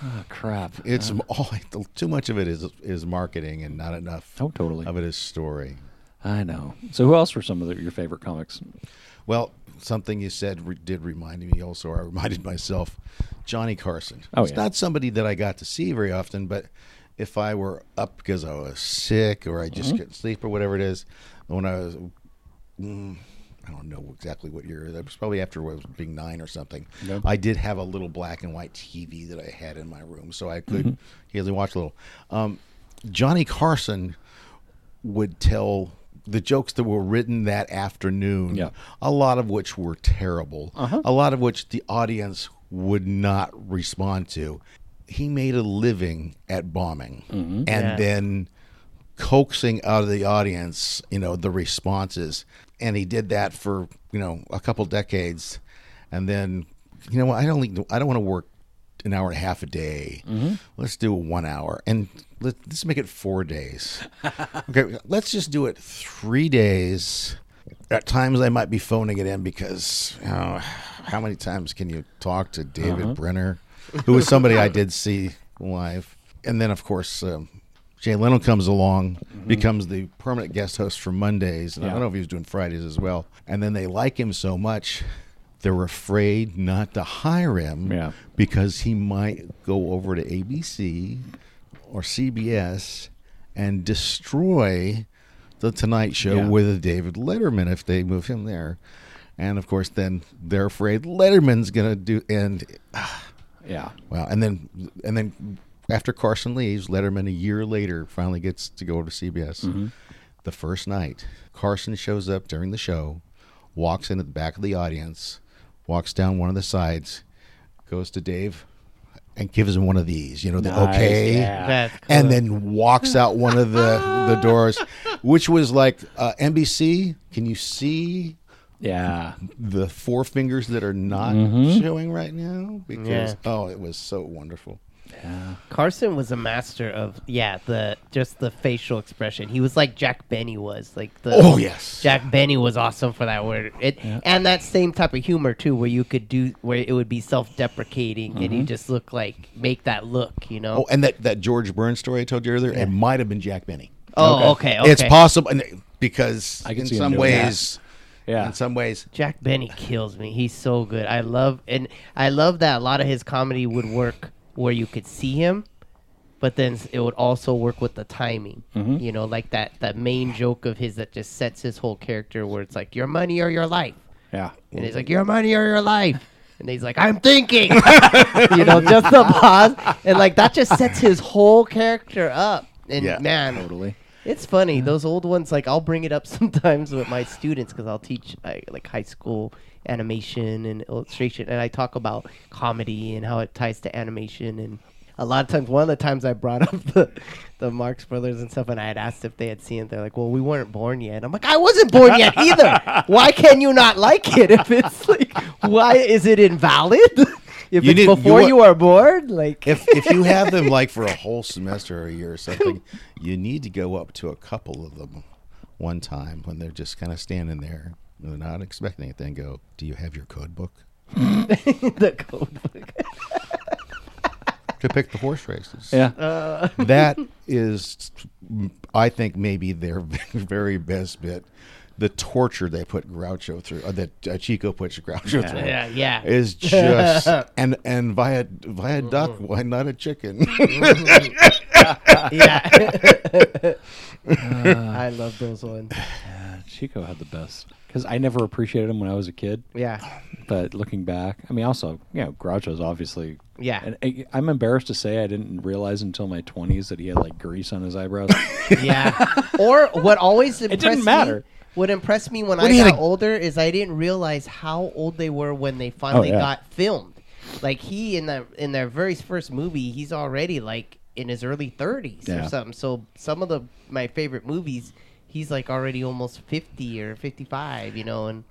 B: Oh crap!
D: it's uh, all too much of it is is marketing and not enough
B: Oh, totally.
D: of it is story.
B: I know. So, who else were some of the, your favorite comics?
D: Well, something you said re- did remind me. Also, I reminded myself, Johnny Carson.
B: Oh,
D: it's
B: yeah.
D: not somebody that I got to see very often, but if I were up because I was sick or I just
B: Mm-hmm.
D: couldn't sleep or whatever it is, when I was, mm, I don't know exactly what year. That was probably after I was being nine or something. I did have a little black and white TV that I had in my room, so I could
B: Mm-hmm.
D: easily watch a little. Um, Johnny Carson would tell the jokes that were written that afternoon,
B: Yeah.
D: a lot of which were terrible,
B: Uh-huh.
D: a lot of which the audience would not respond to. He made a living at bombing
B: Mm-hmm.
D: and
E: Yeah.
D: then coaxing out of the audience, you know, the responses. And he did that for, you know, a couple decades. and then you know what? I don't think I don't want to work an hour and a half a day. Mm-hmm. Let's do one hour, and let, let's make it four days. okay, let's just do it three days. At times, I might be phoning it in because you know, how many times can you talk to David uh-huh. Brenner, who was somebody I did see live, and then of course. Um, Jay Leno comes along, mm-hmm. becomes the permanent guest host for Mondays, and I don't know if he was doing Fridays as well. And then they like him so much, they're afraid not to hire him
B: Yeah.
D: because he might go over to ABC or CBS and destroy the Tonight Show
B: Yeah.
D: with David Letterman if they move him there. And of course, then they're afraid Letterman's gonna do. And
B: Yeah.
D: well, and then and then after Carson leaves, Letterman a year later finally gets to go over to CBS. Mm-hmm. The first night, Carson shows up during the show, walks in at the back of the audience, walks down one of the sides, goes to Dave, and gives him one of these. You know, the
B: Nice,
D: okay,
B: yeah.
D: And then walks out one of the the doors, which was like uh, NBC. Can you see
B: Yeah.
D: the four fingers that are not
B: Mm-hmm.
D: showing right now? Because
E: Yeah.
D: oh, it was so wonderful.
B: Yeah.
E: Carson was a master of yeah the just the facial expression. He was like Jack Benny was like the
D: Oh, yes.
E: Jack Benny was awesome for that word. It and that same type of humor too, where you could do where it would be self deprecating and you mm-hmm. just look like make that look, you know.
D: Oh, and that, that George Burns story I told you earlier, it might have been Jack Benny.
E: Oh, okay, okay.
D: It's possible because
B: I can
D: in
B: see
D: some
B: doing that.
D: ways,
B: Yeah.
D: in some ways,
E: Jack Benny kills me. He's so good. I love and I love that a lot of his comedy would work where you could see him, but then it would also work with the timing. Mm-hmm. You know, like that that main joke of his that just sets his whole character where it's like your money or your life.
B: Yeah.
E: And he's like, Your money or your life. And he's like, I'm thinking. you know, just the pause. And like that just sets his whole character up. And
D: Yeah,
E: man,
B: Totally.
E: it's funny. Those old ones, like I'll bring it up sometimes with my students because I'll teach like high school animation and illustration, and I talk about comedy and how it ties to animation. And a lot of times, one of the times I brought up the the Marx Brothers and stuff, and I had asked if they had seen it. They're like, "Well, we weren't born yet." I'm like, "I wasn't born yet either. Why can you not like it? If it's like, why is it invalid? If
D: You
E: it's
D: need-
E: before you are born, like
D: if if you have them like for a whole semester or a year or something, you need to go up to a couple of them one time when they're just kind of standing there, they're not expecting it. Then go, do you have your code book
E: the code book.
D: to pick the horse races?
B: Yeah. Uh.
D: that is, I think, maybe their very best bit. The torture they put Groucho through, or that uh, Chico puts Groucho through,
E: Yeah, yeah.
D: is just and and via viaduct, mm-hmm. why not a chicken? Mm-hmm.
E: yeah. I love those ones.
B: Chico had the best because I never appreciated him when I was a kid.
E: Yeah.
B: But looking back, I mean, also, you know, Groucho's obviously.
E: Yeah.
B: And I, I'm embarrassed to say I didn't realize until my 20s that he had like grease on his eyebrows.
E: Yeah. or what always impressed
B: didn't matter.
E: Me, what impressed me when
D: What
E: I
D: you
E: got
D: think-
E: older is I didn't realize how old they were when they oh, finally
B: yeah.
E: got filmed. Like he in the in their very first movie, he's already like in his early 30s
B: Yeah.
E: or something. So some of the my favorite movies, he's like already almost 50 or 55, you know, and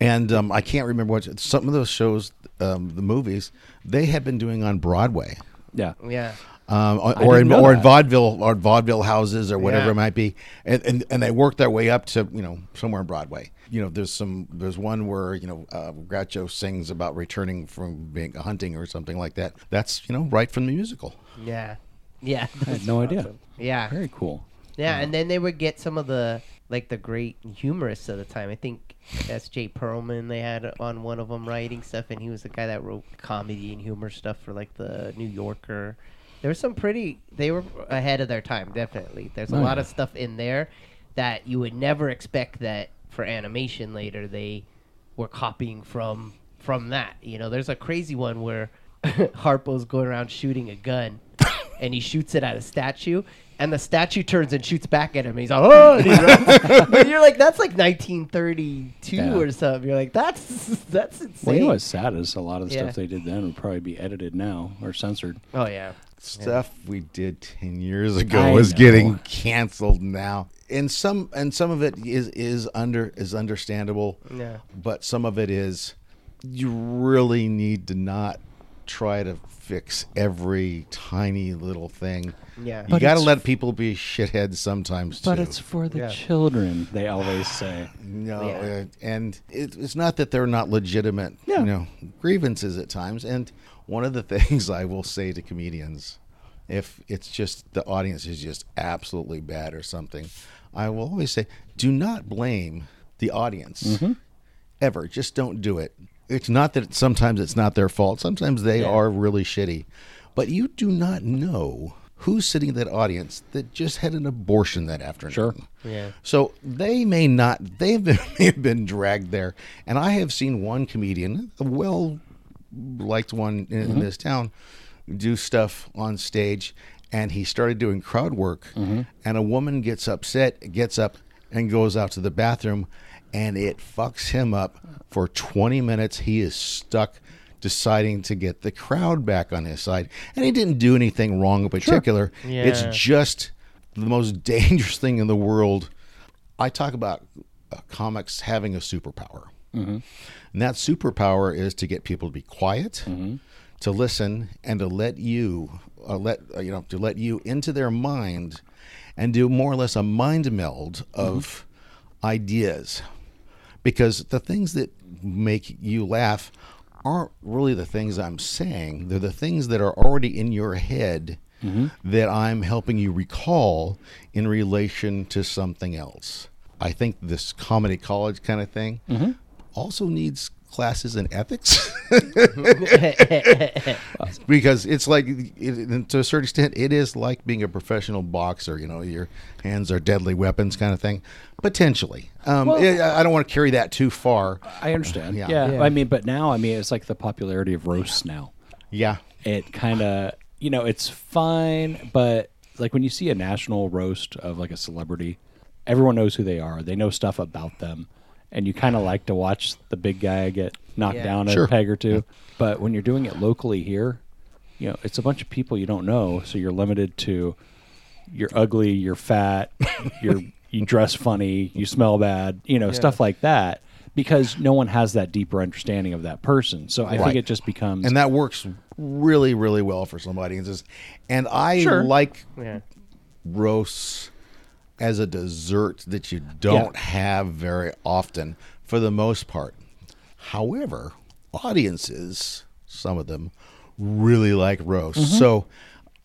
D: and um, I can't remember what some of those shows, um, the movies, they had been doing on Broadway.
B: yeah.
E: yeah.
D: um, or,
B: I
D: or
B: didn't
D: in
B: know
D: or in vaudeville or vaudeville houses or whatever
E: Yeah.
D: it might be, and, and and they worked their way up to you know somewhere in Broadway. You know, there's some there's one where you know uh, Groucho sings about returning from being hunting or something like that. That's you know right from the musical.
E: Yeah. Yeah.
B: I had no idea.
E: Yeah.
B: Very cool.
E: Yeah, and uh-huh. then they would get some of the like the great humorists of the time. I think S.J. Perelman they had on one of them writing stuff, and he was the guy that wrote comedy and humor stuff for like the New Yorker. There was some pretty. They were ahead of their time, definitely. There's a
B: Oh,
E: lot
B: yeah.
E: of stuff in there that you would never expect that for animation later they were copying from from that. You know, there's a crazy one where Harpo's going around shooting a gun, and he shoots it at a statue, and the statue turns and shoots back at him. And he's like, "Oh!" and he runs. but you're like, "That's like 1932
B: Yeah.
E: or something." You're like, "That's that's insane."
B: Well, you know what's sad is a lot of the
E: Yeah.
B: stuff they did then would probably be edited now or censored.
E: oh yeah,
D: Stuff we did ten years ago
B: I
D: is
B: know.
D: getting canceled now. And some and some of it is is under is understandable.
E: Yeah.
D: But some of it is you really need to not try to fix every tiny little thing.
E: Yeah.
D: You
B: But
D: got to
B: it's-
D: let people be shitheads sometimes too.
B: But it's for the
E: Yeah.
B: children, they always say.
D: No,
E: Yeah.
D: uh, and it, it's not that they're not legitimate,
B: Yeah.
D: you know, grievances at times. And one of the things I will say to comedians, if it's just the audience is just absolutely bad or something, I will always say, do not blame the audience
B: Mm-hmm.
D: ever. Just don't do it. It's not that sometimes it's not their fault. Sometimes they are really shitty, but you do not know who's sitting in that audience that just had an abortion that afternoon.
B: Sure.
E: Yeah.
D: So they may not, they may have been dragged there. And I have seen one comedian, a well liked one in, in mm-hmm. this town, do stuff on stage. And he started doing crowd work. Mm-hmm. And a woman gets upset, gets up, and goes out to the bathroom. And it fucks him up for 20 minutes. He is stuck deciding to get the crowd back on his side. And he didn't do anything wrong in particular.
E: Yeah.
D: It's just the most dangerous thing in the world. I talk about uh, comics having a superpower. And that superpower is to get people to be quiet, to listen, and to let you, uh, let uh, you know, to let you into their mind, and do more or less a mind meld of ideas. Because the things that make you laugh aren't really the things I'm saying; they're the things that are already in your head mm-hmm. that I'm helping you recall in relation to something else. I think this comedy college kind of thing mm-hmm. also needs classes in ethics. Because it's like it, to a certain extent it is like being a professional boxer you know your hands are deadly weapons kind of thing potentially um,
B: Well-
D: I- i don't want to carry that too far
B: I understand.
D: Yeah.
B: Yeah.
E: Yeah.
B: I mean, but now, I mean, it's like the popularity of roasts now.
D: yeah
B: It kind of, you know, it's fine, but like when you see a national roast of like a celebrity, everyone knows who they are. They know stuff about them. And you kind of like to watch the big guy get knocked
E: Yeah.
B: down a
D: Sure.
B: peg or two. But when you're doing it locally here, you know, it's a bunch of people you don't know. So you're limited to you're ugly, you're fat, you're you dress funny, you smell bad, you know, stuff like that. Because no one has that deeper understanding of that person. So I
D: Right.
B: think it just becomes
D: and that works really really well for some audiences and i
B: Sure.
D: like
E: yeah.
D: roasts as a dessert that you don't have very often for the most part. However, audiences, some of them, really like roasts.
B: Mm-hmm.
D: So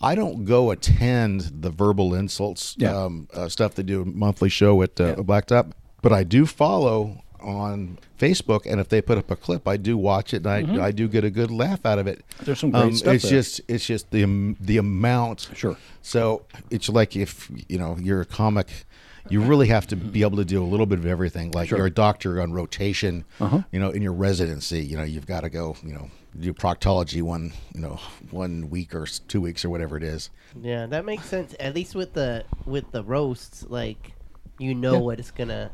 D: I don't go attend the verbal insults
B: Yeah.
D: um, uh, stuff they do a monthly show at uh, Blacktop, but I do follow on Facebook, and if they put up a clip, I do watch it, and I, I do get a good laugh out of it.
B: Mm-hmm. There's some great stuff
D: It's
B: there.
D: just it's just the the amount.
B: Sure.
D: So it's like if you know you're a comic, you really have to be able to do a little bit of everything. Like you're a doctor on rotation.
B: Uh-huh.
D: You know, in your residency, you know you've got to go. You know, do proctology one you know one week or two weeks or whatever it is.
E: Yeah, that makes sense. At least with the with the roasts, like you know what it's gonna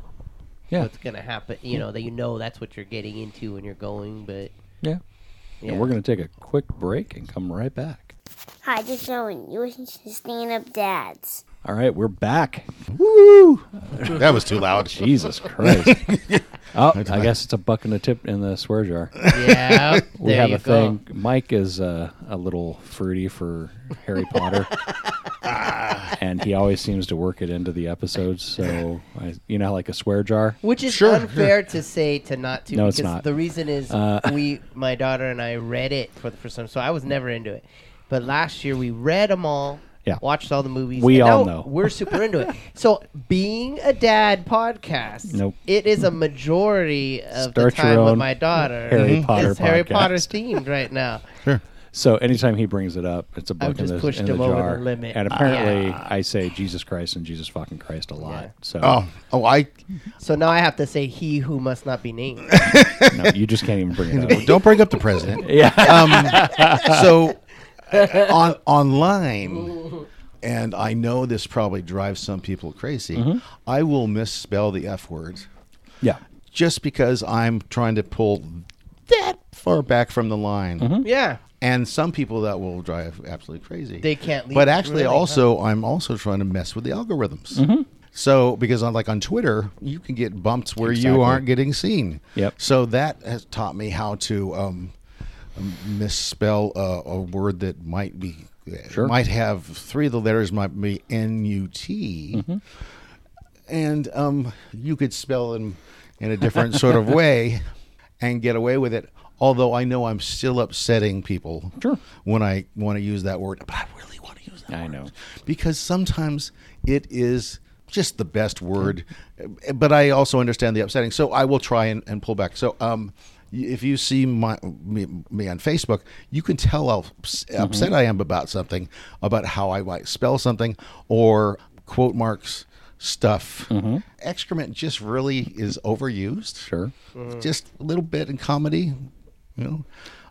B: Yeah.
E: what's gonna happen. You know that you know that's what you're getting into when you're going. But
B: Yeah.
E: yeah,
B: And we're going to take a quick break and come right back.
F: Hi, this is Owen. You listen to Stand Up Dads.
B: All right, we're back.
D: Woo! that was too loud.
B: Jesus Christ. oh, I guess it's a buck and a tip in the swear jar.
E: yeah.
B: We
E: there
B: have
E: you
B: a
E: go.
B: thing. Mike is uh, a little fruity for Harry Potter. and he always seems to work it into the episodes. So, I, you know, like a swear jar?
E: Which is
D: Sure,
E: unfair to say to not to
B: No, it's not.
E: the reason is
B: Uh,
E: we my daughter and I read it for the first time, so I was never into it. But last year we read them all.
B: Yeah.
E: Watched all the movies.
B: We
E: and
B: all know.
E: We're super into it. So being a dad podcast,
B: Nope.
E: it is a majority of
B: Start
E: the
B: your
E: time with
B: own
E: my daughter.
B: Harry Potter
E: It's Harry
B: podcast.
E: Potter themed right now.
D: Sure.
B: So anytime he brings it up, it's a buck in
E: just
B: the,
E: pushed
B: in the
E: him over the limit.
B: And apparently, I say Jesus Christ and Jesus fucking Christ a lot.
E: Yeah.
B: So
D: Oh, oh, I
E: So now I have to say he who must not be named.
B: no, you just can't even bring it up.
D: don't bring up the president.
B: yeah.
D: um, so on online, and I know this probably drives some people crazy.
B: Mm-hmm.
D: I will misspell the F word
B: yeah.
D: just because I'm trying to pull that far back from the line.
B: Mm-hmm.
E: yeah.
D: And some people that will drive absolutely crazy.
E: They can't leave
D: But actually,
E: really,
D: also, I'm also trying to mess with the algorithms.
B: Mm-hmm.
D: So because on like on Twitter, you can get bumps where
B: Exactly.
D: you aren't getting seen.
B: Yep.
D: So that has taught me how to um, misspell a, a word that might be
B: Sure.
D: might have three of the letters might be N U T,
B: Mm-hmm.
D: and um, you could spell them in a different sort of way and get away with it. Although I know I'm still upsetting people
B: Sure.
D: when I want to use that word, but I really want to use that
B: I
D: word
B: know.
D: because sometimes it is just the best word, but I also understand the upsetting. So I will try and, and pull back. So um, if you see my me, me on Facebook, you can tell how ups- upset I am about something, about how I might spell something, or quote marks stuff. Excrement just really is overused.
B: Sure.
D: Just a little bit in comedy, you know.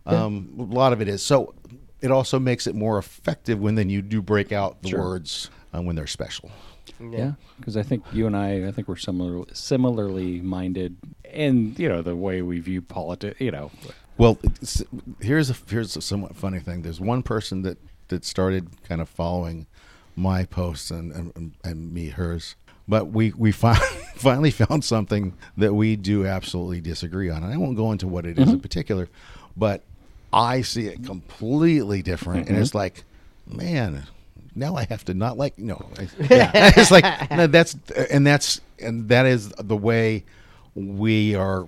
D: Um, a lot of it is. So it also makes it more effective when then you do break out the
B: Sure.
D: words uh, when they're special.
B: Yeah, because I think you and I, I think we're similar, similarly minded, in you know the way we view politics. You know,
D: Well, here's a here's a somewhat funny thing. There's one person that that started kind of following my posts and and, and me hers, but we we fi- finally found something that we do absolutely disagree on. And I won't go into what it is in mm-hmm. particular, but I see it completely different, and mm-hmm. it's like, man. Now I have to not like no, I- yeah. it's like no, that's and that's and that is the way we are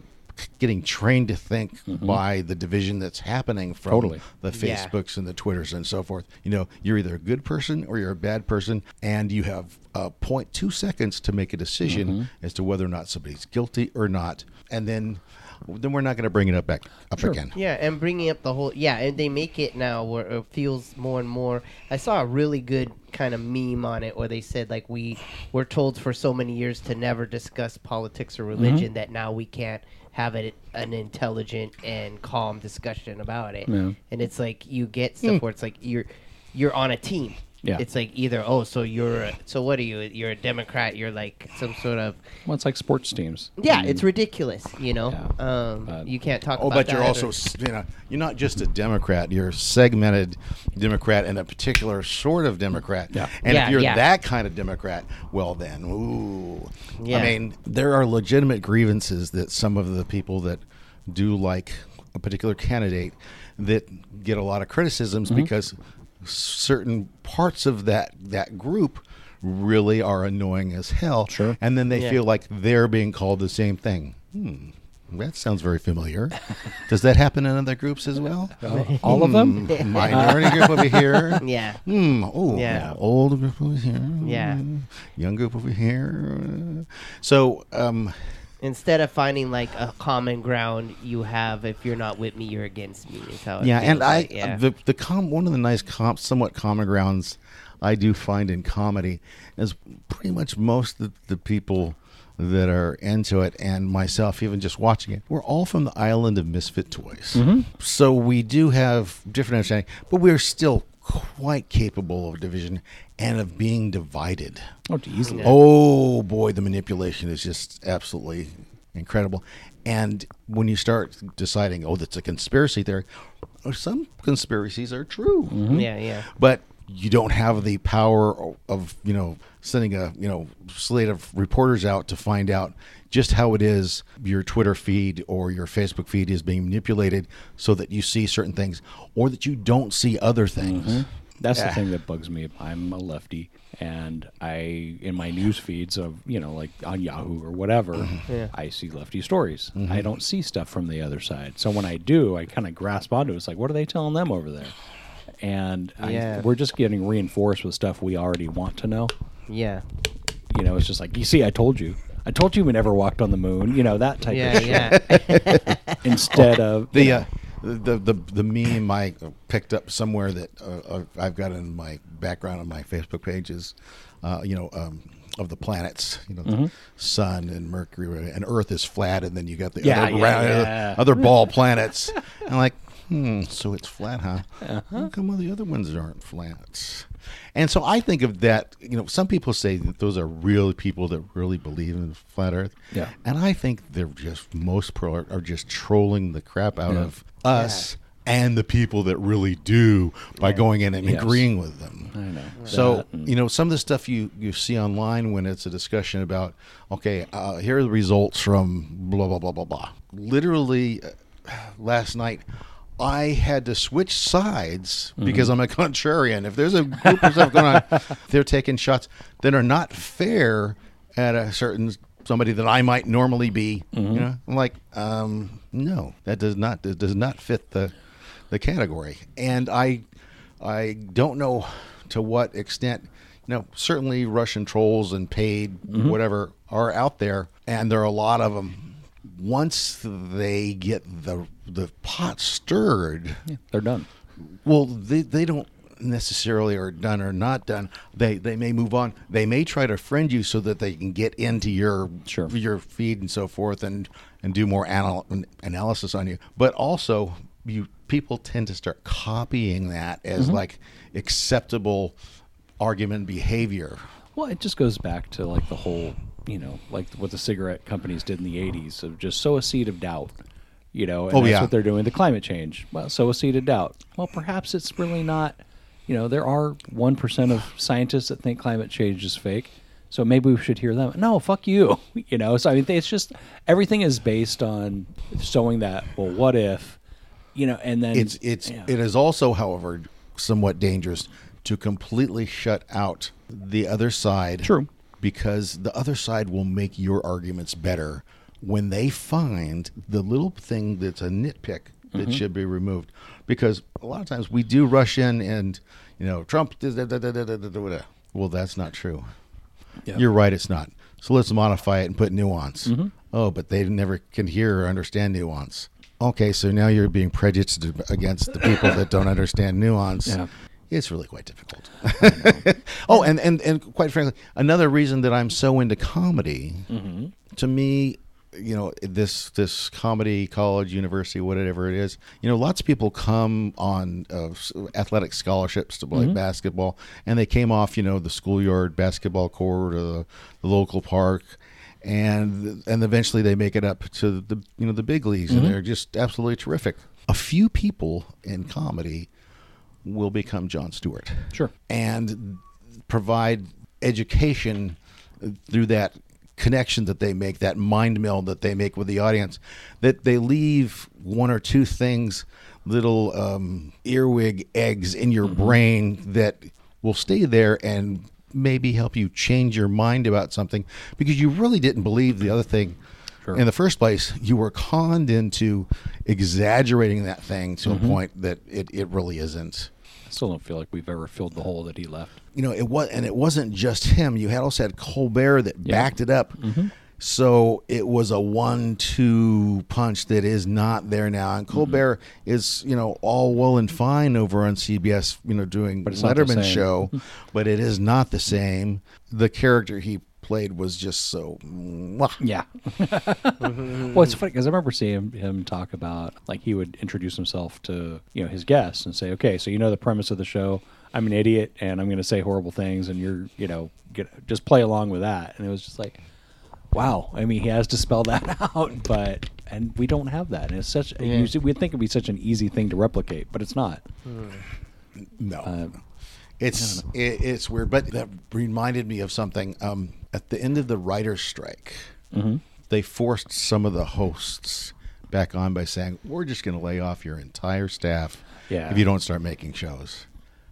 D: getting trained to think by the division that's happening from
B: Totally.
D: the
E: Yeah.
D: Facebooks and the Twitters and so forth. You know, you're either a good person or you're a bad person, and you have uh, 0.2 seconds to make a decision as to whether or not somebody's guilty or not, and then then we're not going to bring it up back up again.
E: Yeah, and bringing up the whole yeah, and they make it now where it feels more and more. I saw a really good kind of meme on it where they said like we were told for so many years to never discuss politics or mm-hmm. religion that now we can't have it an intelligent and calm discussion about it.
B: Yeah.
E: And it's like you get hmm. stuff where it's like you're you're on a team.
B: Yeah.
E: It's like either oh so you're a, so what are you you're a Democrat you're like some sort of
B: well, it's like sports teams.
E: yeah
B: I
E: it's ridiculous you know
B: Yeah.
E: um
B: But-
E: you can't talk about it.
D: Oh,
E: about
D: but you're also,
E: or-
D: you know, you're not just a Democrat. You're a segmented Democrat and a particular sort of Democrat.
B: Yeah.
D: And
E: Yeah,
D: if you're
E: yeah.
D: that kind of Democrat, well then, ooh.
E: Yeah.
D: I mean, there are legitimate grievances that some of the people that do like a particular candidate that get a lot of criticisms
B: Mm-hmm.
D: because certain parts of that that group really are annoying as hell.
B: Sure.
D: And then they
E: Yeah.
D: feel like they're being called the same thing. Hmm. That sounds very familiar. Does that happen in other groups as well?
B: all of them.
D: Hmm, Minority group over here.
E: yeah
D: Hmm. Oh,
E: Yeah.
D: Old group over here.
E: Yeah.
D: Young group over here. So, um,
E: instead of finding like a common ground you have if you're not with me you're against me is how it
D: yeah, and
E: feels
D: I
E: like, yeah.
D: the the com one of the nice com somewhat common grounds I do find in comedy is pretty much most of the people that are into it and myself even just watching it we're all from the island of misfit toys mm-hmm. so we do have different understanding but we're still quite capable of division and of being divided
B: Oh, easily.
D: Oh boy, the manipulation is just absolutely incredible. And when you start deciding, oh, that's a conspiracy theory, oh, some conspiracies are true. Mm-hmm.
E: yeah yeah
D: But you don't have the power of, you know, sending a, you know, slate of reporters out to find out just how it is your Twitter feed or your Facebook feed is being manipulated so that you see certain things or that you don't see other things. Mm-hmm.
B: That's
D: Yeah.
B: the thing that bugs me. I'm a lefty, and I in my news feeds of you know like on Yahoo or whatever,
D: Mm-hmm.
E: Yeah.
B: I see lefty stories. I don't see stuff from the other side. So when I do, I kind of grasp onto it. It's like, what are they telling them over there? And
E: Yeah.
B: I, we're just getting reinforced with stuff we already want to know.
E: yeah
B: You know, it's just like you see, I told you. I told you we never walked on the moon. You know that type
E: yeah
B: of shit.
E: yeah
B: Instead of
D: the
B: you
D: uh, the the the meme I picked up somewhere that uh, I've got in my background on my Facebook pages, uh, you know, um, of the planets. You know,
B: Mm-hmm.
D: the Sun and Mercury and Earth is flat, and then you got the
B: Yeah,
D: other,
B: yeah,
D: round-
B: yeah.
D: other ball planets. I'm like, hmm, so it's flat, huh?
B: Uh-huh.
D: How come all the other ones aren't flat? And so I think of that. You know, some people say that those are real people that really believe in flat Earth.
B: Yeah.
D: And I think they're just most pro are, are just trolling the crap out of us and the people that really do by going in and
B: Yes.
D: agreeing with them.
B: I know.
D: So
B: and-
D: you know some of the stuff you you see online when it's a discussion about okay, uh, here are the results from blah blah blah blah blah. Literally, uh, last night. I had to switch sides because I'm a contrarian. If there's a group of stuff going on, they're taking shots that are not fair at a certain somebody that I might normally be. You know, I'm like, um, no, that does not that does not fit the the category. And I I don't know to what extent. You know, certainly Russian trolls and paid mm-hmm. whatever are out there, and there are a lot of them. Once they get the the pot stirred,
B: they're done.
D: well, they, they don't necessarily are done or not done. They they may move on. They may try to friend you so that they can get into your
B: Sure.
D: your feed and so forth and and do more anal- analysis on you. But also, you people tend to start copying that as
B: Mm-hmm.
D: like acceptable argument behavior.
B: Well, it just goes back to like the whole, you know, like what the cigarette companies did in the '80s of just sow a seed of doubt, you know, and
D: Oh,
B: that's
D: yeah.
B: what they're doing. The climate change, well, sow a seed of doubt. Well, perhaps it's really not. You know, there are one percent of scientists that think climate change is fake, so maybe we should hear them. No, fuck you. You know. So I mean, it's just everything is based on showing that. Well, what if? You know, and then
D: it's it's it is also, however, somewhat dangerous to completely shut out the other side.
B: True.
D: Because the other side will make your arguments better when they find the little thing that's a nitpick that
B: mm-hmm.
D: should be removed. Because a lot of times we do rush in and, you know, Trump, da, da, da, well, that's not true.
B: Yeah.
D: You're right. It's not. So let's modify it and put nuance.
B: Mm-hmm.
D: Oh, but they never can hear or understand nuance. Okay, so now you're being prejudiced against the people that don't understand nuance.
B: Yeah.
D: It's really quite difficult. oh, and, and, and quite frankly, another reason that I'm so into comedy,
B: Mm-hmm.
D: to me, you know, this this comedy, college, university, whatever it is, you know, lots of people come on uh, athletic scholarships to play basketball, and they came off, you know, the schoolyard basketball court or the, the local park, and and eventually they make it up to the you know the big leagues, and they're just absolutely terrific. A few people in comedy will become Jon Stewart
B: Sure.
D: and provide education through that connection that they make, that mind meld that they make with the audience, that they leave one or two things, little um, earwig eggs in your brain that will stay there and maybe help you change your mind about something because you really didn't believe the other thing.
B: Sure.
D: In the first place, you were conned into exaggerating that thing to a point that it, it really isn't
B: still don't feel like we've ever filled the hole that he left.
D: you know, it was, and it wasn't just him. You had also had Colbert that
B: Yeah.
D: backed it up. Mm-hmm. So it was a one-two punch that is not there now. And mm-hmm. Colbert is, you know, all well and fine over on CBS, you know, doing Letterman show, mm-hmm. but it is not the same. The character he played was just so. mwah.
B: Yeah. well, it's funny because I remember seeing him talk about like he would introduce himself to you know his guests and say, "Okay, so you know the premise of the show. I'm an idiot and I'm going to say horrible things, and you're you know get, just play along with that." And it was just like, wow. I mean, he has to spell that out, but and we don't have that. And it's such
E: Yeah.
B: you see- we'd think it'd be such an easy thing to replicate, but it's not.
D: No.
B: Uh,
D: It's it, it's weird, but that reminded me of something. Um, at the end of the writers' strike,
B: Mm-hmm.
D: they forced some of the hosts back on by saying, "We're just going to lay off your entire staff
B: Yeah.
D: if you don't start making shows."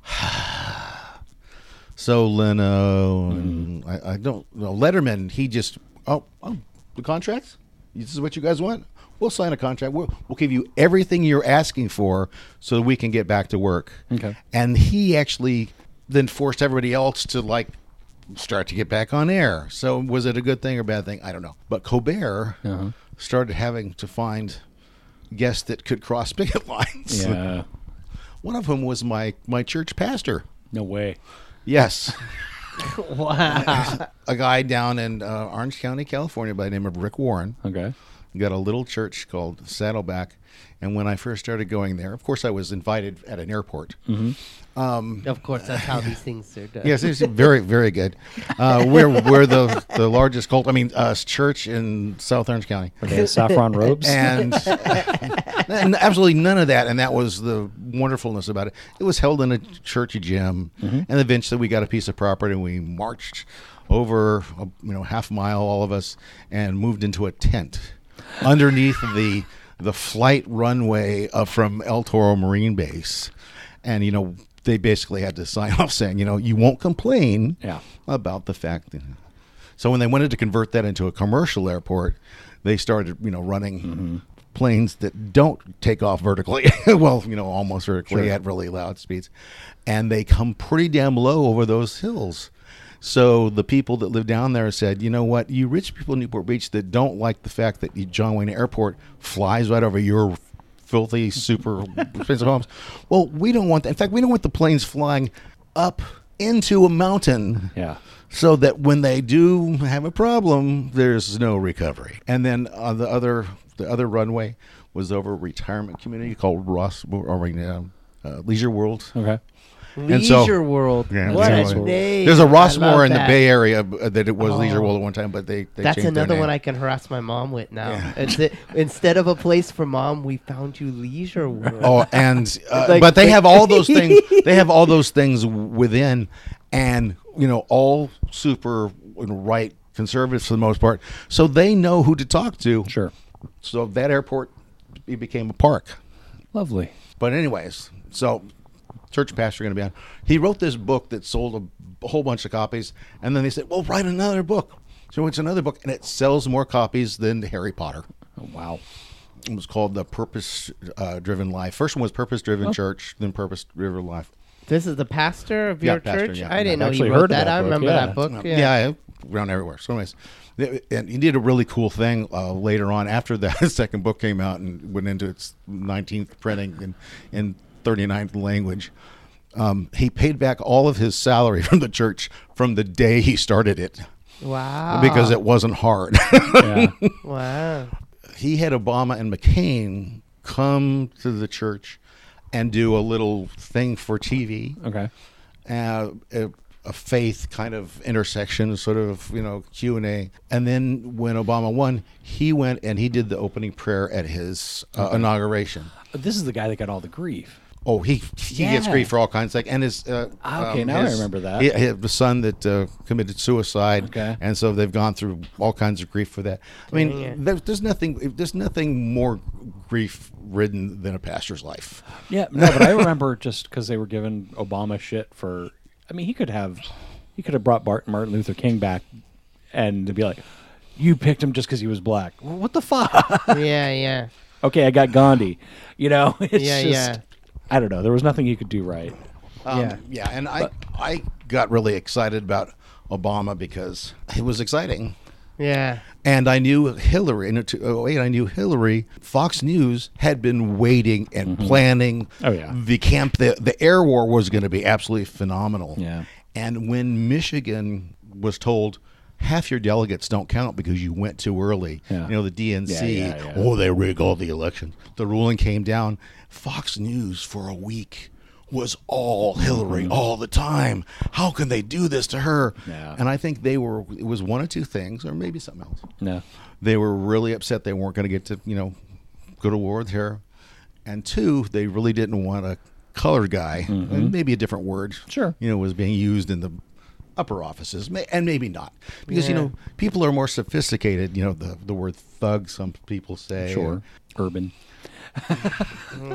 D: so Leno and
B: Mm-hmm.
D: I, I don't know Letterman. He just oh oh the contracts. This is what you guys want. We'll sign a contract. We'll, we'll give you everything you're asking for so that we can get back to work.
B: Okay.
D: And he actually then forced everybody else to like start to get back on air. So was it a good thing or bad thing? I don't know. But Colbert
B: Uh-huh.
D: started having to find guests that could cross picket lines.
B: yeah.
D: One of them was my my church pastor.
B: No way.
D: Yes.
E: wow.
D: a guy down in uh, Orange County, California by the name of Rick Warren.
B: Okay.
D: got a little church called Saddleback. And when I first started going there, of course, I was invited at an airport.
E: Of course, that's how these things are done.
D: Yes, it's very, very good. Uh, we're we're the the largest cult. I mean, uh, church in South Orange County,
B: Okay, saffron robes.
D: and, and absolutely none of that. And that was the wonderfulness about it. It was held in a church gym, and eventually we got a piece of property and we marched over, a, you know, half mile, all of us, and moved into a tent underneath the the flight runway uh, from El Toro Marine Base, and you know. They basically had to sign off saying, you know, you won't complain
B: Yeah.
D: about the fact that. So when they wanted to convert that into a commercial airport, they started, you know, running mm-hmm. planes that don't take off vertically. well, you know, almost vertically at really loud speeds, and they come pretty damn low over those hills. So the people that live down there said, you know what, you rich people in Newport Beach that don't like the fact that John Wayne Airport flies right over your filthy, super expensive homes. Well, we don't want that. In fact, we don't want the planes flying up into a mountain
B: yeah.
D: so that when they do have a problem, there's no recovery. And then on the other the other runway was over a retirement community called Ross or uh, uh, Leisure World.
B: Okay.
D: And so-
E: Leisure World.
D: Yeah,
E: what
B: Leisure
E: a
B: World.
E: name.
D: There's a
E: I Rossmoor
D: in the
E: that.
D: Bay Area uh, that it was Leisure
E: Oh.
D: World at one time, but they, they
E: That's
D: changed their
E: another
D: name.
E: one I can harass my mom with now.
D: Yeah.
E: It's it- instead of a place for mom, we found you Leisure World.
D: Oh, and uh,
E: Like-
D: but they have all those things. They have all those things within, and you know, all super you right conservatives for the most part. So they know who to talk to.
B: Sure.
D: So that airport it became a park.
B: Lovely.
D: But anyways, so church pastor going to be on. He wrote this book that sold a whole bunch of copies, and then they said, "Well, write another book." So it's another book, and it sells more copies than Harry Potter.
B: Oh, wow.
D: It was called the Purpose uh, Driven Life. First one was Purpose Driven Church, then Purpose Driven Life.
E: This is the pastor of
D: Yeah,
E: your
D: pastor,
E: church.
D: yeah.
E: I didn't
B: I've
E: know you wrote that.
B: that
E: I remember
B: yeah.
E: that book.
D: Yeah,
E: Yeah.
D: I around everywhere. So, anyways, and he did a really cool thing uh, later on after the second book came out and went into its 19th printing and in 39th language. Um, he paid back all of his salary from the church from the day he started it
E: Wow.
D: because it wasn't hard.
B: Yeah.
E: Wow.
D: he had Obama and McCain come to the church and do a little thing for TV
B: okay.
D: uh, a, a faith kind of intersection, sort of you know Q and A. And then when Obama won, he went and he did the opening prayer at his uh, inauguration.
B: This is the guy that got all the grief.
D: Oh, he he gets grief for all kinds of, and his uh,
B: Okay, now I remember that.
D: He, he the son that uh, committed suicide,
B: Okay.
D: and so they've gone through all kinds of grief for that. I mean,
E: it.
D: there's, there's nothing there's nothing more grief ridden than a pastor's life.
B: Yeah, no, but I remember just because they were giving Obama shit for. I mean, he could have, he could have brought Bart, Martin Luther King back, and to be like, "You picked him just because he was black." What the fuck?
E: yeah, yeah.
B: okay, I got Gandhi. You know, it's
E: Yeah,
B: just,
E: yeah.
B: I don't know. There was nothing you could do right.
D: Um,
E: Yeah.
D: yeah, and I I got really excited about Obama because it was exciting.
E: Yeah.
D: And I knew Hillary in 2008. I knew Hillary. Fox News had been waiting and planning.
B: Oh, yeah.
D: the camp. The the air war was going to be absolutely phenomenal.
B: Yeah.
D: And when Michigan was told half your delegates don't count because you went too early,
B: Yeah.
D: you know the DNC.
B: Yeah, yeah.
D: Oh, they rig all the elections. The ruling came down. Fox News for a week was all Hillary all the time. How can they do this to her?
B: Mm-hmm.
D: And I think they were. It was one of two things, or maybe something else
B: No.
D: they were really upset they weren't going to get to you know go to war with her and two they really didn't want a colored guy and maybe a different word
B: Sure.
D: you know was being used in the upper offices may- and maybe not because you know people are more sophisticated you know the the word thug some people say
B: Sure. Urban.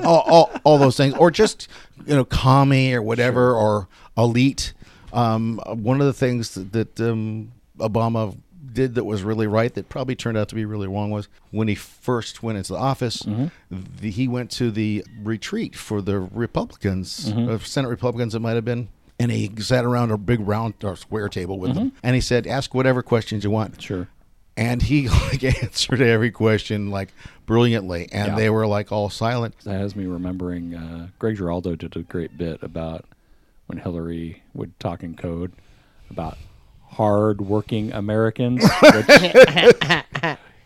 D: all, all, all those things, or just you know, commie or whatever, or elite. Um, one of the things that, that um, Obama did that was really right, that probably turned out to be really wrong, was when he first went into the office, the, he went to the retreat for the Republicans, uh, Senate Republicans. It might have been. And he sat around a big round or square table with them, and he said, "Ask whatever questions you want."
B: Sure.
D: And he like answered every question like brilliantly, and
B: Yeah.
D: they were like all silent.
B: That has me remembering uh, Greg Giraldo did a great bit about when Hillary would talk in code about hard working Americans. Which,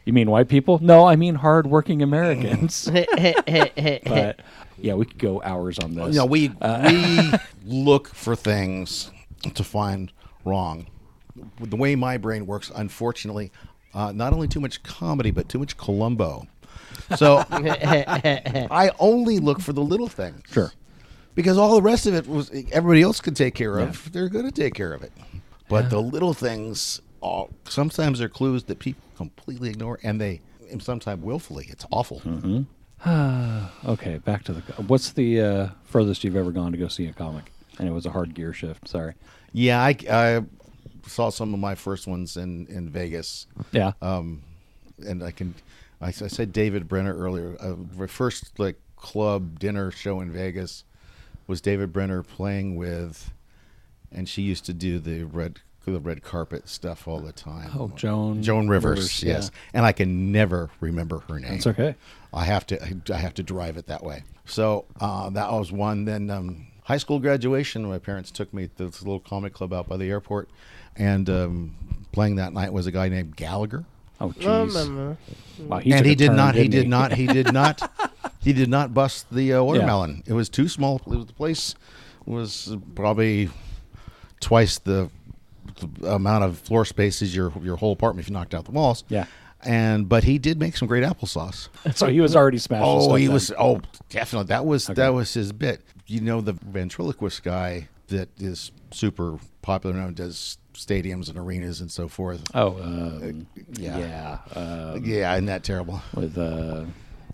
B: You mean white people? No, I mean hardworking Americans. but yeah, we could go hours on this.
D: You know, we
B: Uh,
D: we look for things to find wrong. The way my brain works, unfortunately, uh, not only too much comedy, but too much Columbo. So I only look for the little things.
B: Sure.
D: Because all the rest of it was everybody else could take care of. They're going to take care of it. But the little things, all, sometimes they're clues that people completely ignore, and they and sometimes willfully. It's awful.
B: Okay, back to the. What's the uh, furthest you've ever gone to go see a comic? And it was a hard gear shift. Sorry.
D: Yeah, I, I saw some of my first ones in in Vegas.
B: Yeah.
D: um, and I can, I, I said David Brenner earlier. Uh, my first like club dinner show in Vegas was David Brenner playing with, and she used to do the red the red carpet stuff all the time.
B: Oh, Joan
D: Joan Rivers,
B: Rivers,
D: yes,
B: yeah.
D: and I can never remember her name.
B: That's okay.
D: I have to I have to drive it that way. So uh, that was one. Then um, high school graduation. My parents took me to this little comic club out by the airport, and um, playing that night was a guy named Gallagher
B: Oh, jeez.
E: Mama.
B: Wow, he
D: and he did
B: turn,
D: not. He
B: didn't
D: did not. He did not. He did not bust the uh, watermelon. It was too small. It was, the place was probably twice the, the amount of floor space as your your whole apartment if you knocked out the walls.
B: Yeah.
D: And but he did make some great applesauce.
B: So he was already smashing.
D: Oh, he
B: then.
D: was. Oh, definitely. That was that was his bit. You know, the ventriloquist guy that is super popular now does stadiums and arenas and so forth.
B: Oh, um,
D: yeah.
B: yeah. Uh,
D: Yeah, isn't that terrible?
B: with uh,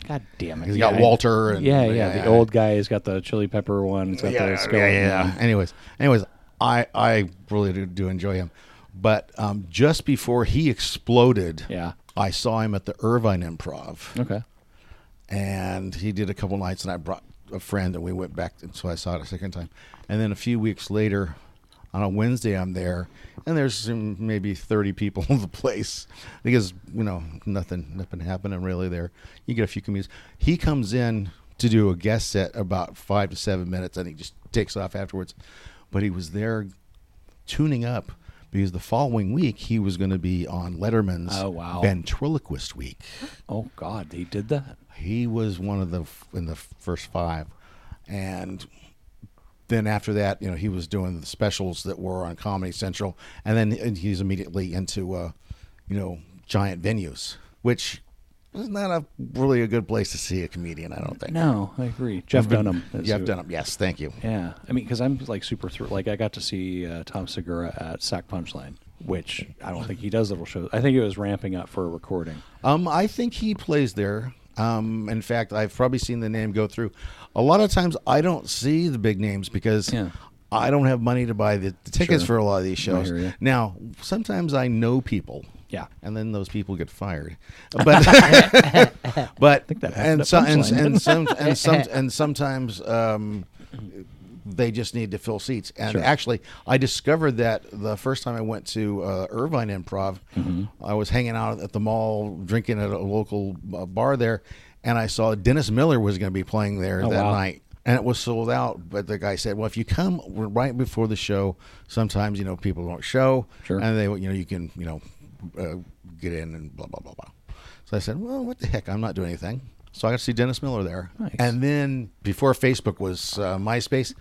B: God damn it.
D: He's
B: yeah,
D: got Walter and
B: yeah, yeah, The old guy has got the chili pepper one. He's got the
D: yeah, yeah, yeah. Anyways, anyways, I I really do, enjoy him, but um, just before he exploded,
B: Yeah.
D: I saw him at the Irvine Improv,
B: Okay.
D: and he did a couple nights, and I brought a friend, and we went back, and so I saw it a second time, and then a few weeks later. On a Wednesday, I'm there, and there's maybe 30 people in the place because you know nothing, nothing happening really there. You get a few comedians. He comes in to do a guest set about five to seven minutes, and he just takes off afterwards. But he was there tuning up because the following week he was going to be on Letterman's
B: Oh, wow.
D: ventriloquist week.
B: Oh God, he did that.
D: He was one of the f- in the first five, and then after that, you know, he was doing the specials that were on Comedy Central, and then he's immediately into, uh, you know, giant venues, which is not a really a good place to see a comedian. I don't think.
B: No, I agree. Jeff Dunham.
D: Jeff
B: who-
D: Dunham. Yes, thank you.
B: Yeah, I mean, because I'm like super thrilled. Like, I got to see uh, Tom Segura at Sac Punchline, which I don't think he does little shows. I think it was ramping up for a recording.
D: Um, I think he plays there. Um, in fact, I've probably seen the name go through. A lot of times, I don't see the big names because
B: Yeah.
D: I don't have money to buy the, the tickets
B: Sure.
D: for a lot of these shows. Now, sometimes I know people.
B: Yeah.
D: and then those people get fired. But but and so, and, and some and some and sometimes um, they just need to fill seats. And
B: Sure.
D: actually, I discovered that the first time I went to uh, Irvine Improv,
B: Mm-hmm.
D: I was hanging out at the mall, drinking at a local uh, bar there, and I saw Dennis Miller was going to be playing there
B: Oh,
D: that
B: wow.
D: night. And it was sold out, but the guy said, "Well, if you come right before the show, sometimes you know people don't show,
B: Sure.
D: and they you know you can you know uh, get in and blah blah blah blah." So I said, "Well, what the heck? I'm not doing anything." So I got to see Dennis Miller there,
B: Nice.
D: and then before Facebook was uh, MySpace,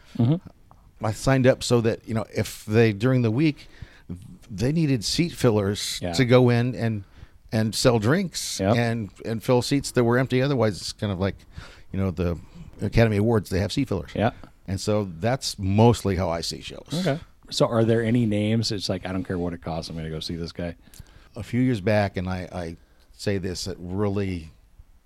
D: I signed up so that you know if they during the week they needed seat fillers
B: Yeah.
D: to go in and and sell drinks
B: Yep.
D: and and fill seats that were empty. Otherwise, it's kind of like you know the Academy Awards. They have seat fillers.
B: Yeah.
D: And so that's mostly how I see shows.
B: Okay. So, are there any names? It's like I don't care what it costs. I'm going to go see this guy.
D: A few years back, and I, I say this that really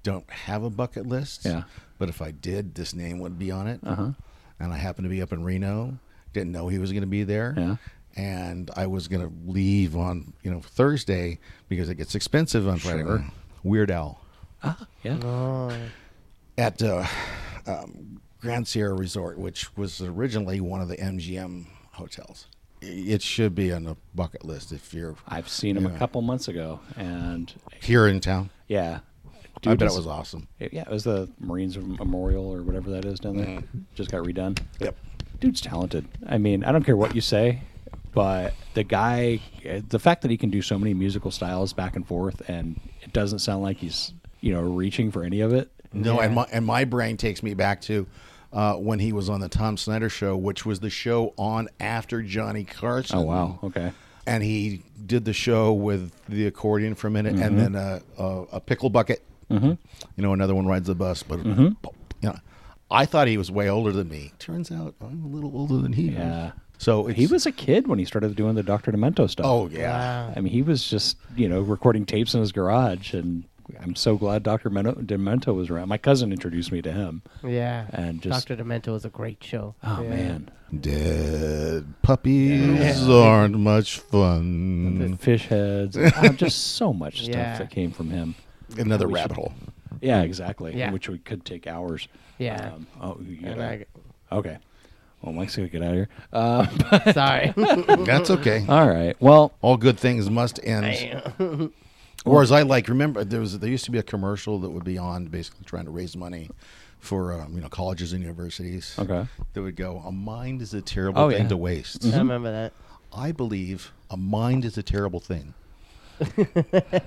D: don't have a bucket list.
B: Yeah.
D: But if I did, this name would be on it.
B: Uh-huh.
D: And I happened to be up in Reno. Didn't know he was going to be there.
B: Yeah.
D: And I was going to leave on you know Thursday because it gets expensive on Friday.
B: Sure.
D: Weird Al Ah,
B: Yeah.
E: Oh.
D: at uh, um, Grand Sierra Resort, which was originally one of the MGM hotels. It should be on the bucket list if you're
B: I've seen him a couple months ago, and
D: here in town.
B: yeah,
D: I
B: Dude
D: bet
B: is-
D: it was awesome.
B: it- yeah, it was the Marines Memorial or whatever that is down there.
D: Mm-hmm.
B: Just got redone.
D: Yep.
B: Dude's talented. I mean, I don't care what you say. but the guy, the fact that he can do so many musical styles back and forth, and it doesn't sound like he's you know reaching for any of it.
D: No, and my and my brain takes me back to uh, when he was on the Tom Snyder show, which was the show on after Johnny Carson.
B: Oh wow, okay.
D: And he did the show with the accordion for a minute,
B: Mm-hmm.
D: and then a, a, a pickle bucket. You know, another one rides the bus, but
B: Mm-hmm.
D: you know, I thought he was way older than me. Turns out I'm a little older than he. is.
B: Yeah.
D: So
B: He was a kid when he started doing the Doctor Demento stuff.
D: Oh yeah.
B: I mean, he was just you know recording tapes in his garage, and I'm so glad Doctor Demento was around. My cousin introduced me to him.
E: Yeah.
B: And just-
E: Dr. Demento was a great show.
B: Oh
E: Yeah.
B: man,
D: Dead puppies aren't much
B: the
D: fun.
B: fish heads, oh, just so much stuff
E: Yeah.
B: that came from him.
D: Another rabbit
B: should-
D: hole.
B: Yeah, exactly.
E: Yeah.
B: Which we could take hours.
E: Yeah.
B: Um, oh, you
E: And I-
B: okay. Well, Mike's gonna get out of here. Uh,
E: Sorry.
D: That's okay.
B: all right. Well,
D: All good things must end. Or as I like, remember there was there used to be a commercial that would be on basically trying to raise money for um, you know colleges and universities.
B: Okay.
D: That would go, a mind is a terrible
B: Oh,
D: thing
B: yeah.
D: to waste.
E: I remember that.
D: I believe a mind is a terrible thing.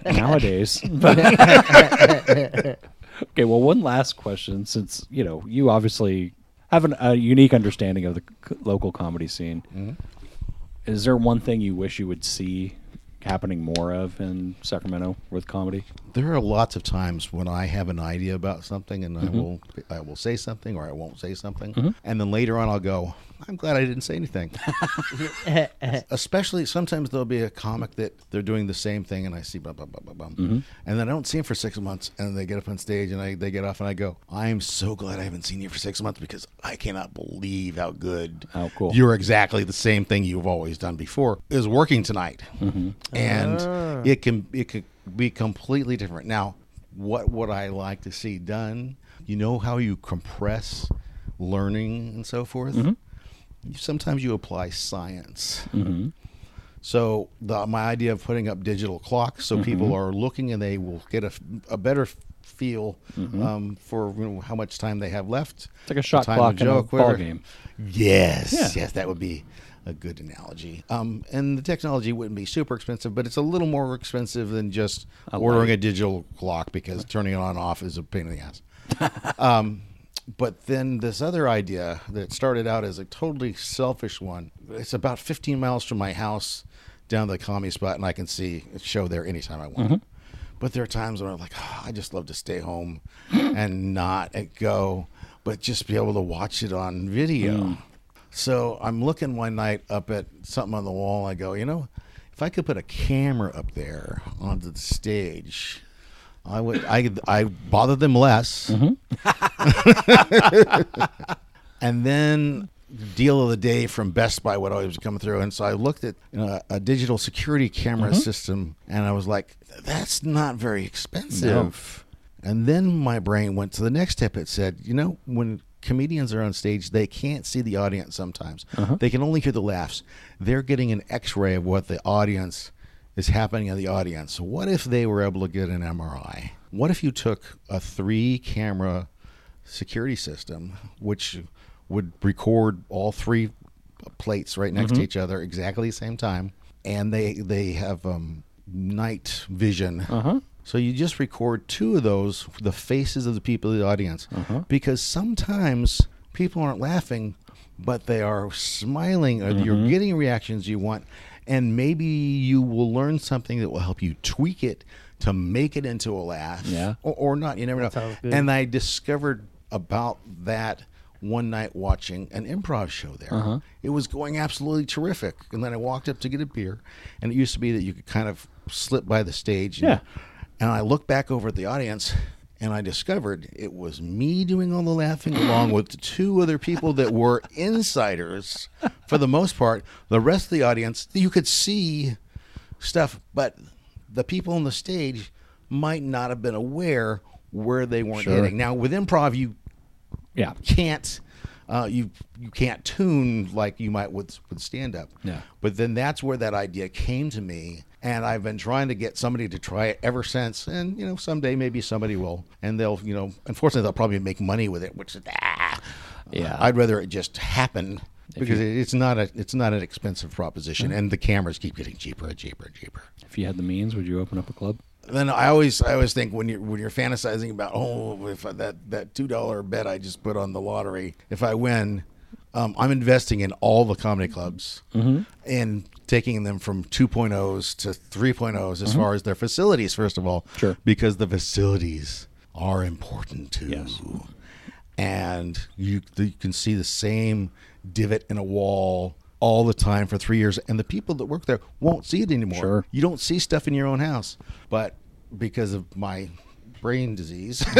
B: nowadays. okay. Well, one last question, since you know you obviously have an, a unique understanding of the c- local comedy scene. Is there one thing you wish you would see happening more of in Sacramento with comedy?
D: There are lots of times when I have an idea about something and
B: Mm-hmm.
D: I will I will say something or I won't say something, and then later on I'll go, I'm glad I didn't say anything. Especially sometimes there'll be a comic that they're doing the same thing and I see blah blah blah blah blah,
B: Mm-hmm.
D: and then I don't see them for six months, and they get up on stage and I they get off and I go, I am so glad I haven't seen you for six months because I cannot believe how good
B: How cool.
D: you're exactly the same thing you've always done before is working tonight,
B: Mm-hmm.
D: and it can it could be completely different. Now, what would I like to see done? You know how you compress learning and so forth.
B: Mm-hmm.
D: Sometimes you apply science. So the, my idea of putting up digital clocks so
B: Mm-hmm.
D: people are looking and they will get a, a better feel
B: Mm-hmm.
D: um, for you know, how much time they have left.
B: It's like a shot clock in a ball game.
D: Yes,
B: Yeah.
D: yes, that would be a good analogy. Um, and the technology wouldn't be super expensive, but it's a little more expensive than just
B: A
D: ordering
B: light.
D: a digital clock because turning it on and off is a pain in the ass. um, but then this other idea that started out as a totally selfish one. It's about 15 miles from my house down to the commie spot, and I can see a show there anytime I want. Mm-hmm. But there are times when I'm like, oh, I just love to stay home and not and go, but just be able to watch it on video. Mm. So I'm looking one night up at something on the wall. I go, you know, if I could put a camera up there onto the stage, I would. I I bother them less. Mm-hmm. and then deal of the day from Best Buy what always coming through, and so I looked at you know, a digital security camera mm-hmm. system, and I was like, that's not very expensive. And then my brain went to the next step. It said, you know, when comedians are on stage, they can't see the audience sometimes. Uh-huh. They can only hear the laughs. They're getting an X-ray of what the audience is happening in the audience. What if they were able to get an MRI? What if you took a three-camera security system, which would record all three plates right next to each other exactly the same time, and they they have um, night vision.
B: Uh-huh.
D: So you just record two of those, the faces of the people in the audience, because sometimes people aren't laughing, but they are smiling, or you're getting reactions you want, and maybe you will learn something that will help you tweak it to make it into a laugh,
B: Yeah.
D: or, or not. You never know. And I discovered about that one night watching an improv show there.
B: Uh-huh.
D: It was going absolutely terrific. And then I walked up to get a beer, and it used to be that you could kind of slip by the stage. and-
B: Yeah.
D: And I looked back over at the audience, and I discovered it was me doing all the laughing along with two other people that were insiders for the most part. The rest of the audience, you could see stuff, but the people on the stage might not have been aware where they weren't
B: Sure.
D: hitting. Now with improv, you
B: Yeah.
D: can't uh, you you can't tune like you might with with stand up.
B: Yeah.
D: But then that's where that idea came to me, and I've been trying to get somebody to try it ever since. And you know, someday maybe somebody will, and they'll you know, unfortunately they'll probably make money with it, which is ah.
B: Yeah.
D: I'd rather it just happen because
B: you-
D: it's not a it's not an expensive proposition, and the cameras keep getting cheaper and cheaper and cheaper.
B: If you had the means, would you open up a club?
D: then I always I always think when you're when you're fantasizing about oh if that that two dollar bet I just put on the lottery if I win, um, I'm investing in all the comedy clubs and taking them from 2.0s to 3.0s as far as their facilities first of all,
B: Sure.
D: because the facilities are important too.
B: Yes.
D: And you, you can see the same divot in a wall all the time for three years, and the people that work there won't see it anymore.
B: Sure.
D: You don't see stuff in your own house, but because of my brain disease,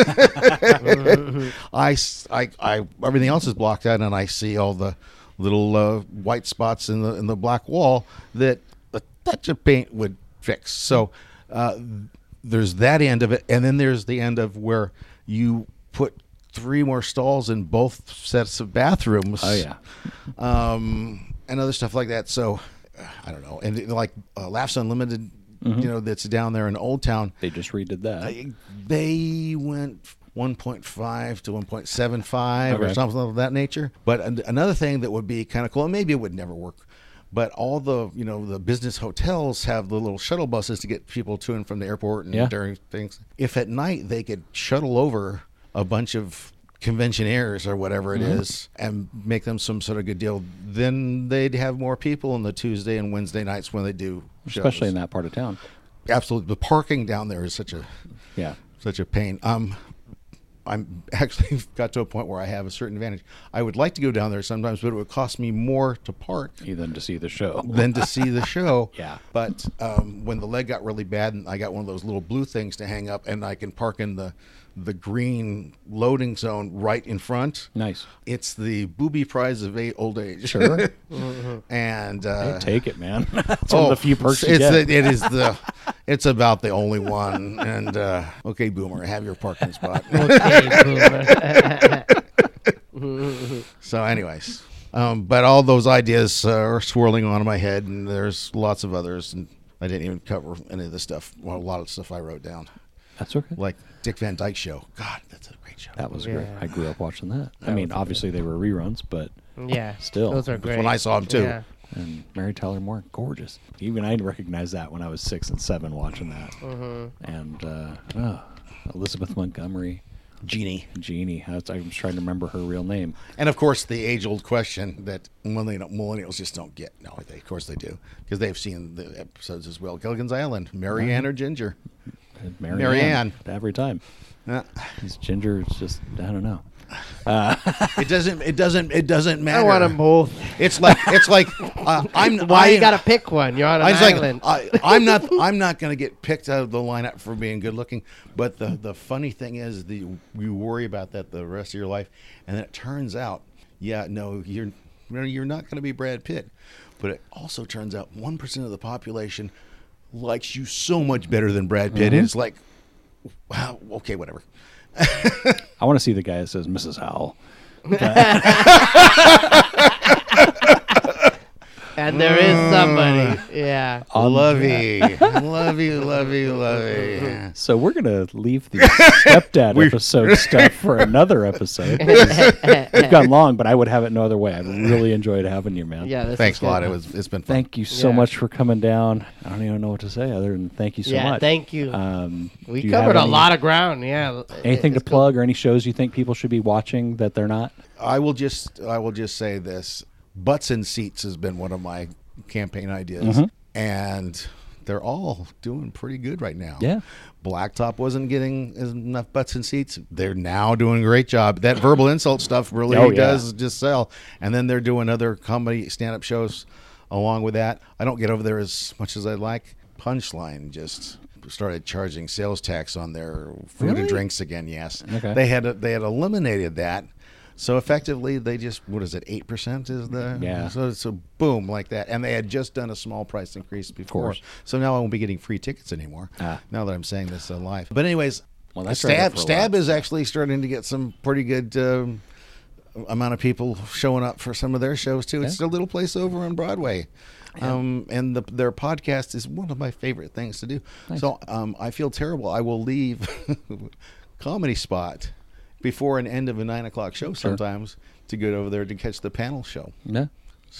D: I, I- I- everything else is blocked out, and I see all the little uh, white spots in the in the black wall that a touch of paint would fix. So uh, there's that end of it, and then there's the end of where you put three more stalls in both sets of bathrooms.
B: Oh yeah,
D: um, and other stuff like that. So I don't know, and like uh, Laughs Unlimited, Mm-hmm. you know, that's down there in Old Town.
B: they just redid that.
D: I- they went 1.5 to 1.75 or something of that nature. But another thing that would be kind of cool, and maybe it would never work, but all the you know the business hotels have the little shuttle buses to get people to and from the airport and
B: Yeah.
D: during things. If at night they could shuttle over a bunch of conventionaires or whatever it
B: Mm-hmm.
D: is and make them some sort of good deal, then they'd have more people on the Tuesday and Wednesday nights when they do shows.
B: especially in that part of town.
D: Absolutely, the parking down there is such a
B: Yeah,
D: such a pain. Um, I'm actually got to a point where I have a certain advantage. I would like to go down there sometimes, but it would cost me more to park
B: than to see the show.
D: than to see the show.
B: Yeah.
D: But um, when the leg got really bad, and I got one of those little blue things to hang up, and I can park in the the green loading zone right in front.
B: Nice.
D: It's the booby prize of a- old age.
B: Sure.
D: and uh,
B: Take it, man. That's one of the few perks you
D: it's
B: get.
D: The, it is the. It's about the only one. And uh, okay, boomer, have your parking spot.
E: Okay, boomer.
D: So, anyways, um, but all those ideas uh, are swirling on in my head, and there's lots of others, and I didn't even cover any of the stuff. Well, a lot of stuff I wrote down,
B: That's okay.
D: like Dick Van Dyke Show. God, that's a great show.
B: that was great.
E: Yeah.
B: I grew up watching that. I mean, obviously they were reruns, but
E: yeah,
B: Still.
E: those are
B: That's
E: great.
D: when I saw 'em, too.
E: Yeah.
B: and Mary Tyler Moore, gorgeous. Even I recognized that when I was six and seven watching that.
E: Mm-hmm.
B: And uh, oh, Elizabeth Montgomery,
D: Genie,
B: Jeannie. I was, I was trying to remember her real name.
D: and of course the age-old question that millennial, millennials just don't get. No, they, of course they do, because they've seen the episodes as well. Gilligan's Island, Mary Ann or Ginger.
B: Mary,
D: Mary
B: Ann,
D: Ann.
B: every time.
D: Uh,
B: This ginger is just I don't know.
D: it doesn't. It doesn't. It doesn't matter.
E: I want them both.
D: It's like it's like uh, I'm.
E: Why
D: I,
E: you gotta pick one? You're on an
D: I was like,
E: island.
D: I, I'm not. I'm not going to get picked out of the lineup for being good looking. But the the funny thing is, the you worry about that the rest of your life, and then it turns out, yeah, no, you're no, you're not going to be Brad Pitt. But it also turns out one percent of the population likes you so much better than Brad Pitt. And it's like, wow, okay, whatever.
B: I want to see the guy that says Mrs. Howell.
E: and there is somebody. Yeah.
D: I love you, love you, love you, love you.
B: So we're gonna leave the stepdad episode stuff for another episode. We've gone long, but I would have it no other way. I've really enjoyed having you, man.
E: Yeah. This
D: Thanks
E: is
D: a lot.
E: good.
D: It was. It's been fun.
B: Thank you so
E: Yeah.
B: much for coming down. I don't even know what to say other than thank you so
E: yeah.
B: much.
E: Thank you.
B: Um,
E: we
B: you have
E: covered a
B: any-
E: lot of ground. Yeah.
B: Anything to
E: It's cool.
B: plug or any shows you think people should be watching that they're not?
D: I will just I will just say this: butts and seats has been one of my campaign ideas,
B: Mm-hmm.
D: and they're all doing pretty good right now.
B: Yeah.
D: Blacktop wasn't getting enough butts and seats. They're now doing a great job. That verbal insult stuff really
B: Oh, yeah.
D: does just sell. And then they're doing other comedy stand-up shows along with that. I don't get over there as much as I'd like. Punchline just started charging sales tax on their food
B: Really?
D: and drinks again. Yes,
B: Okay.
D: they had they had eliminated that. So effectively, they just what is it? Eight percent is the
B: Yeah.
D: So so boom like that, and they had just done a small price increase before. So now I won't be getting free tickets anymore.
B: Ah.
D: Now that I'm saying this uh, live, but anyways,
B: Well, that's
D: Stab
B: up for a
D: Stab is actually starting to get some pretty good. Um, amount of people showing up for some of their shows too. It's
B: Yeah.
D: a little place over on Broadway. Um, and the, their podcast is one of my favorite things to do. So um, I feel terrible. I will leave comedy spot before an end of a nine o'clock show sometimes to go over there to catch the panel show.
B: Yeah.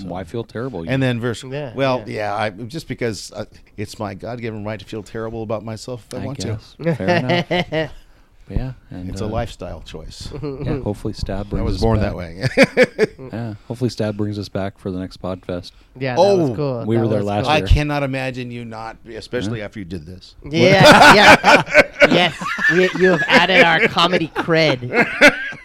B: Why feel terrible?
D: And then verse,
E: Yeah,
D: well,
E: yeah.
D: yeah, I, just because uh, it's my God-given right to feel terrible about myself if I,
B: I
D: want
B: guess.
D: to.
B: Fair enough. But yeah, and,
D: It's a
B: uh,
D: lifestyle choice.
B: Yeah, hopefully Stab brings
D: I was
B: us
D: born
B: back.
D: that way.
B: Yeah, hopefully Stab brings us back for the next Podfest.
E: Yeah, that
D: Oh,
E: was cool.
B: we
E: That
B: were there last
E: cool.
D: I cannot imagine you not, especially after you did this.
E: Yeah, yeah. yes, we, you have added our comedy cred.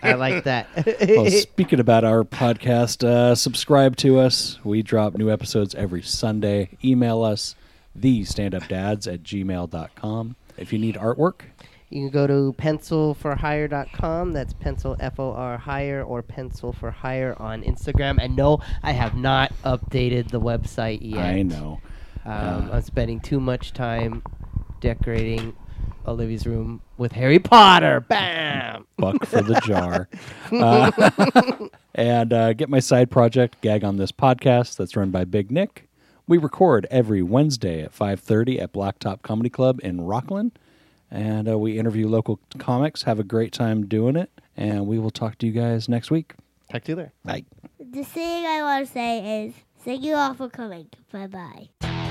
E: I like that.
B: Well, speaking about our podcast, uh, subscribe to us. We drop new episodes every Sunday. Email us, thestandupdads at gmail.com. If you need artwork,
E: You can go to pencilforhire.com. That's pencil F O R hire or pencil for hire on Instagram. And no, I have not updated the website yet.
B: I know.
E: Um, I'm spending too much time decorating Olivia's room with Harry Potter. Bam!
B: buck for the jar. Uh, and uh, get my side project, Gag on This Podcast, that's run by Big Nick. We record every Wednesday at 5.30 at Blacktop Comedy Club in Rocklin. And uh, we interview local comics, have a great time doing it. And we will talk to you guys next week.
E: Talk to you later.
B: Bye.
F: The thing I want to say is thank you all for coming. Bye bye.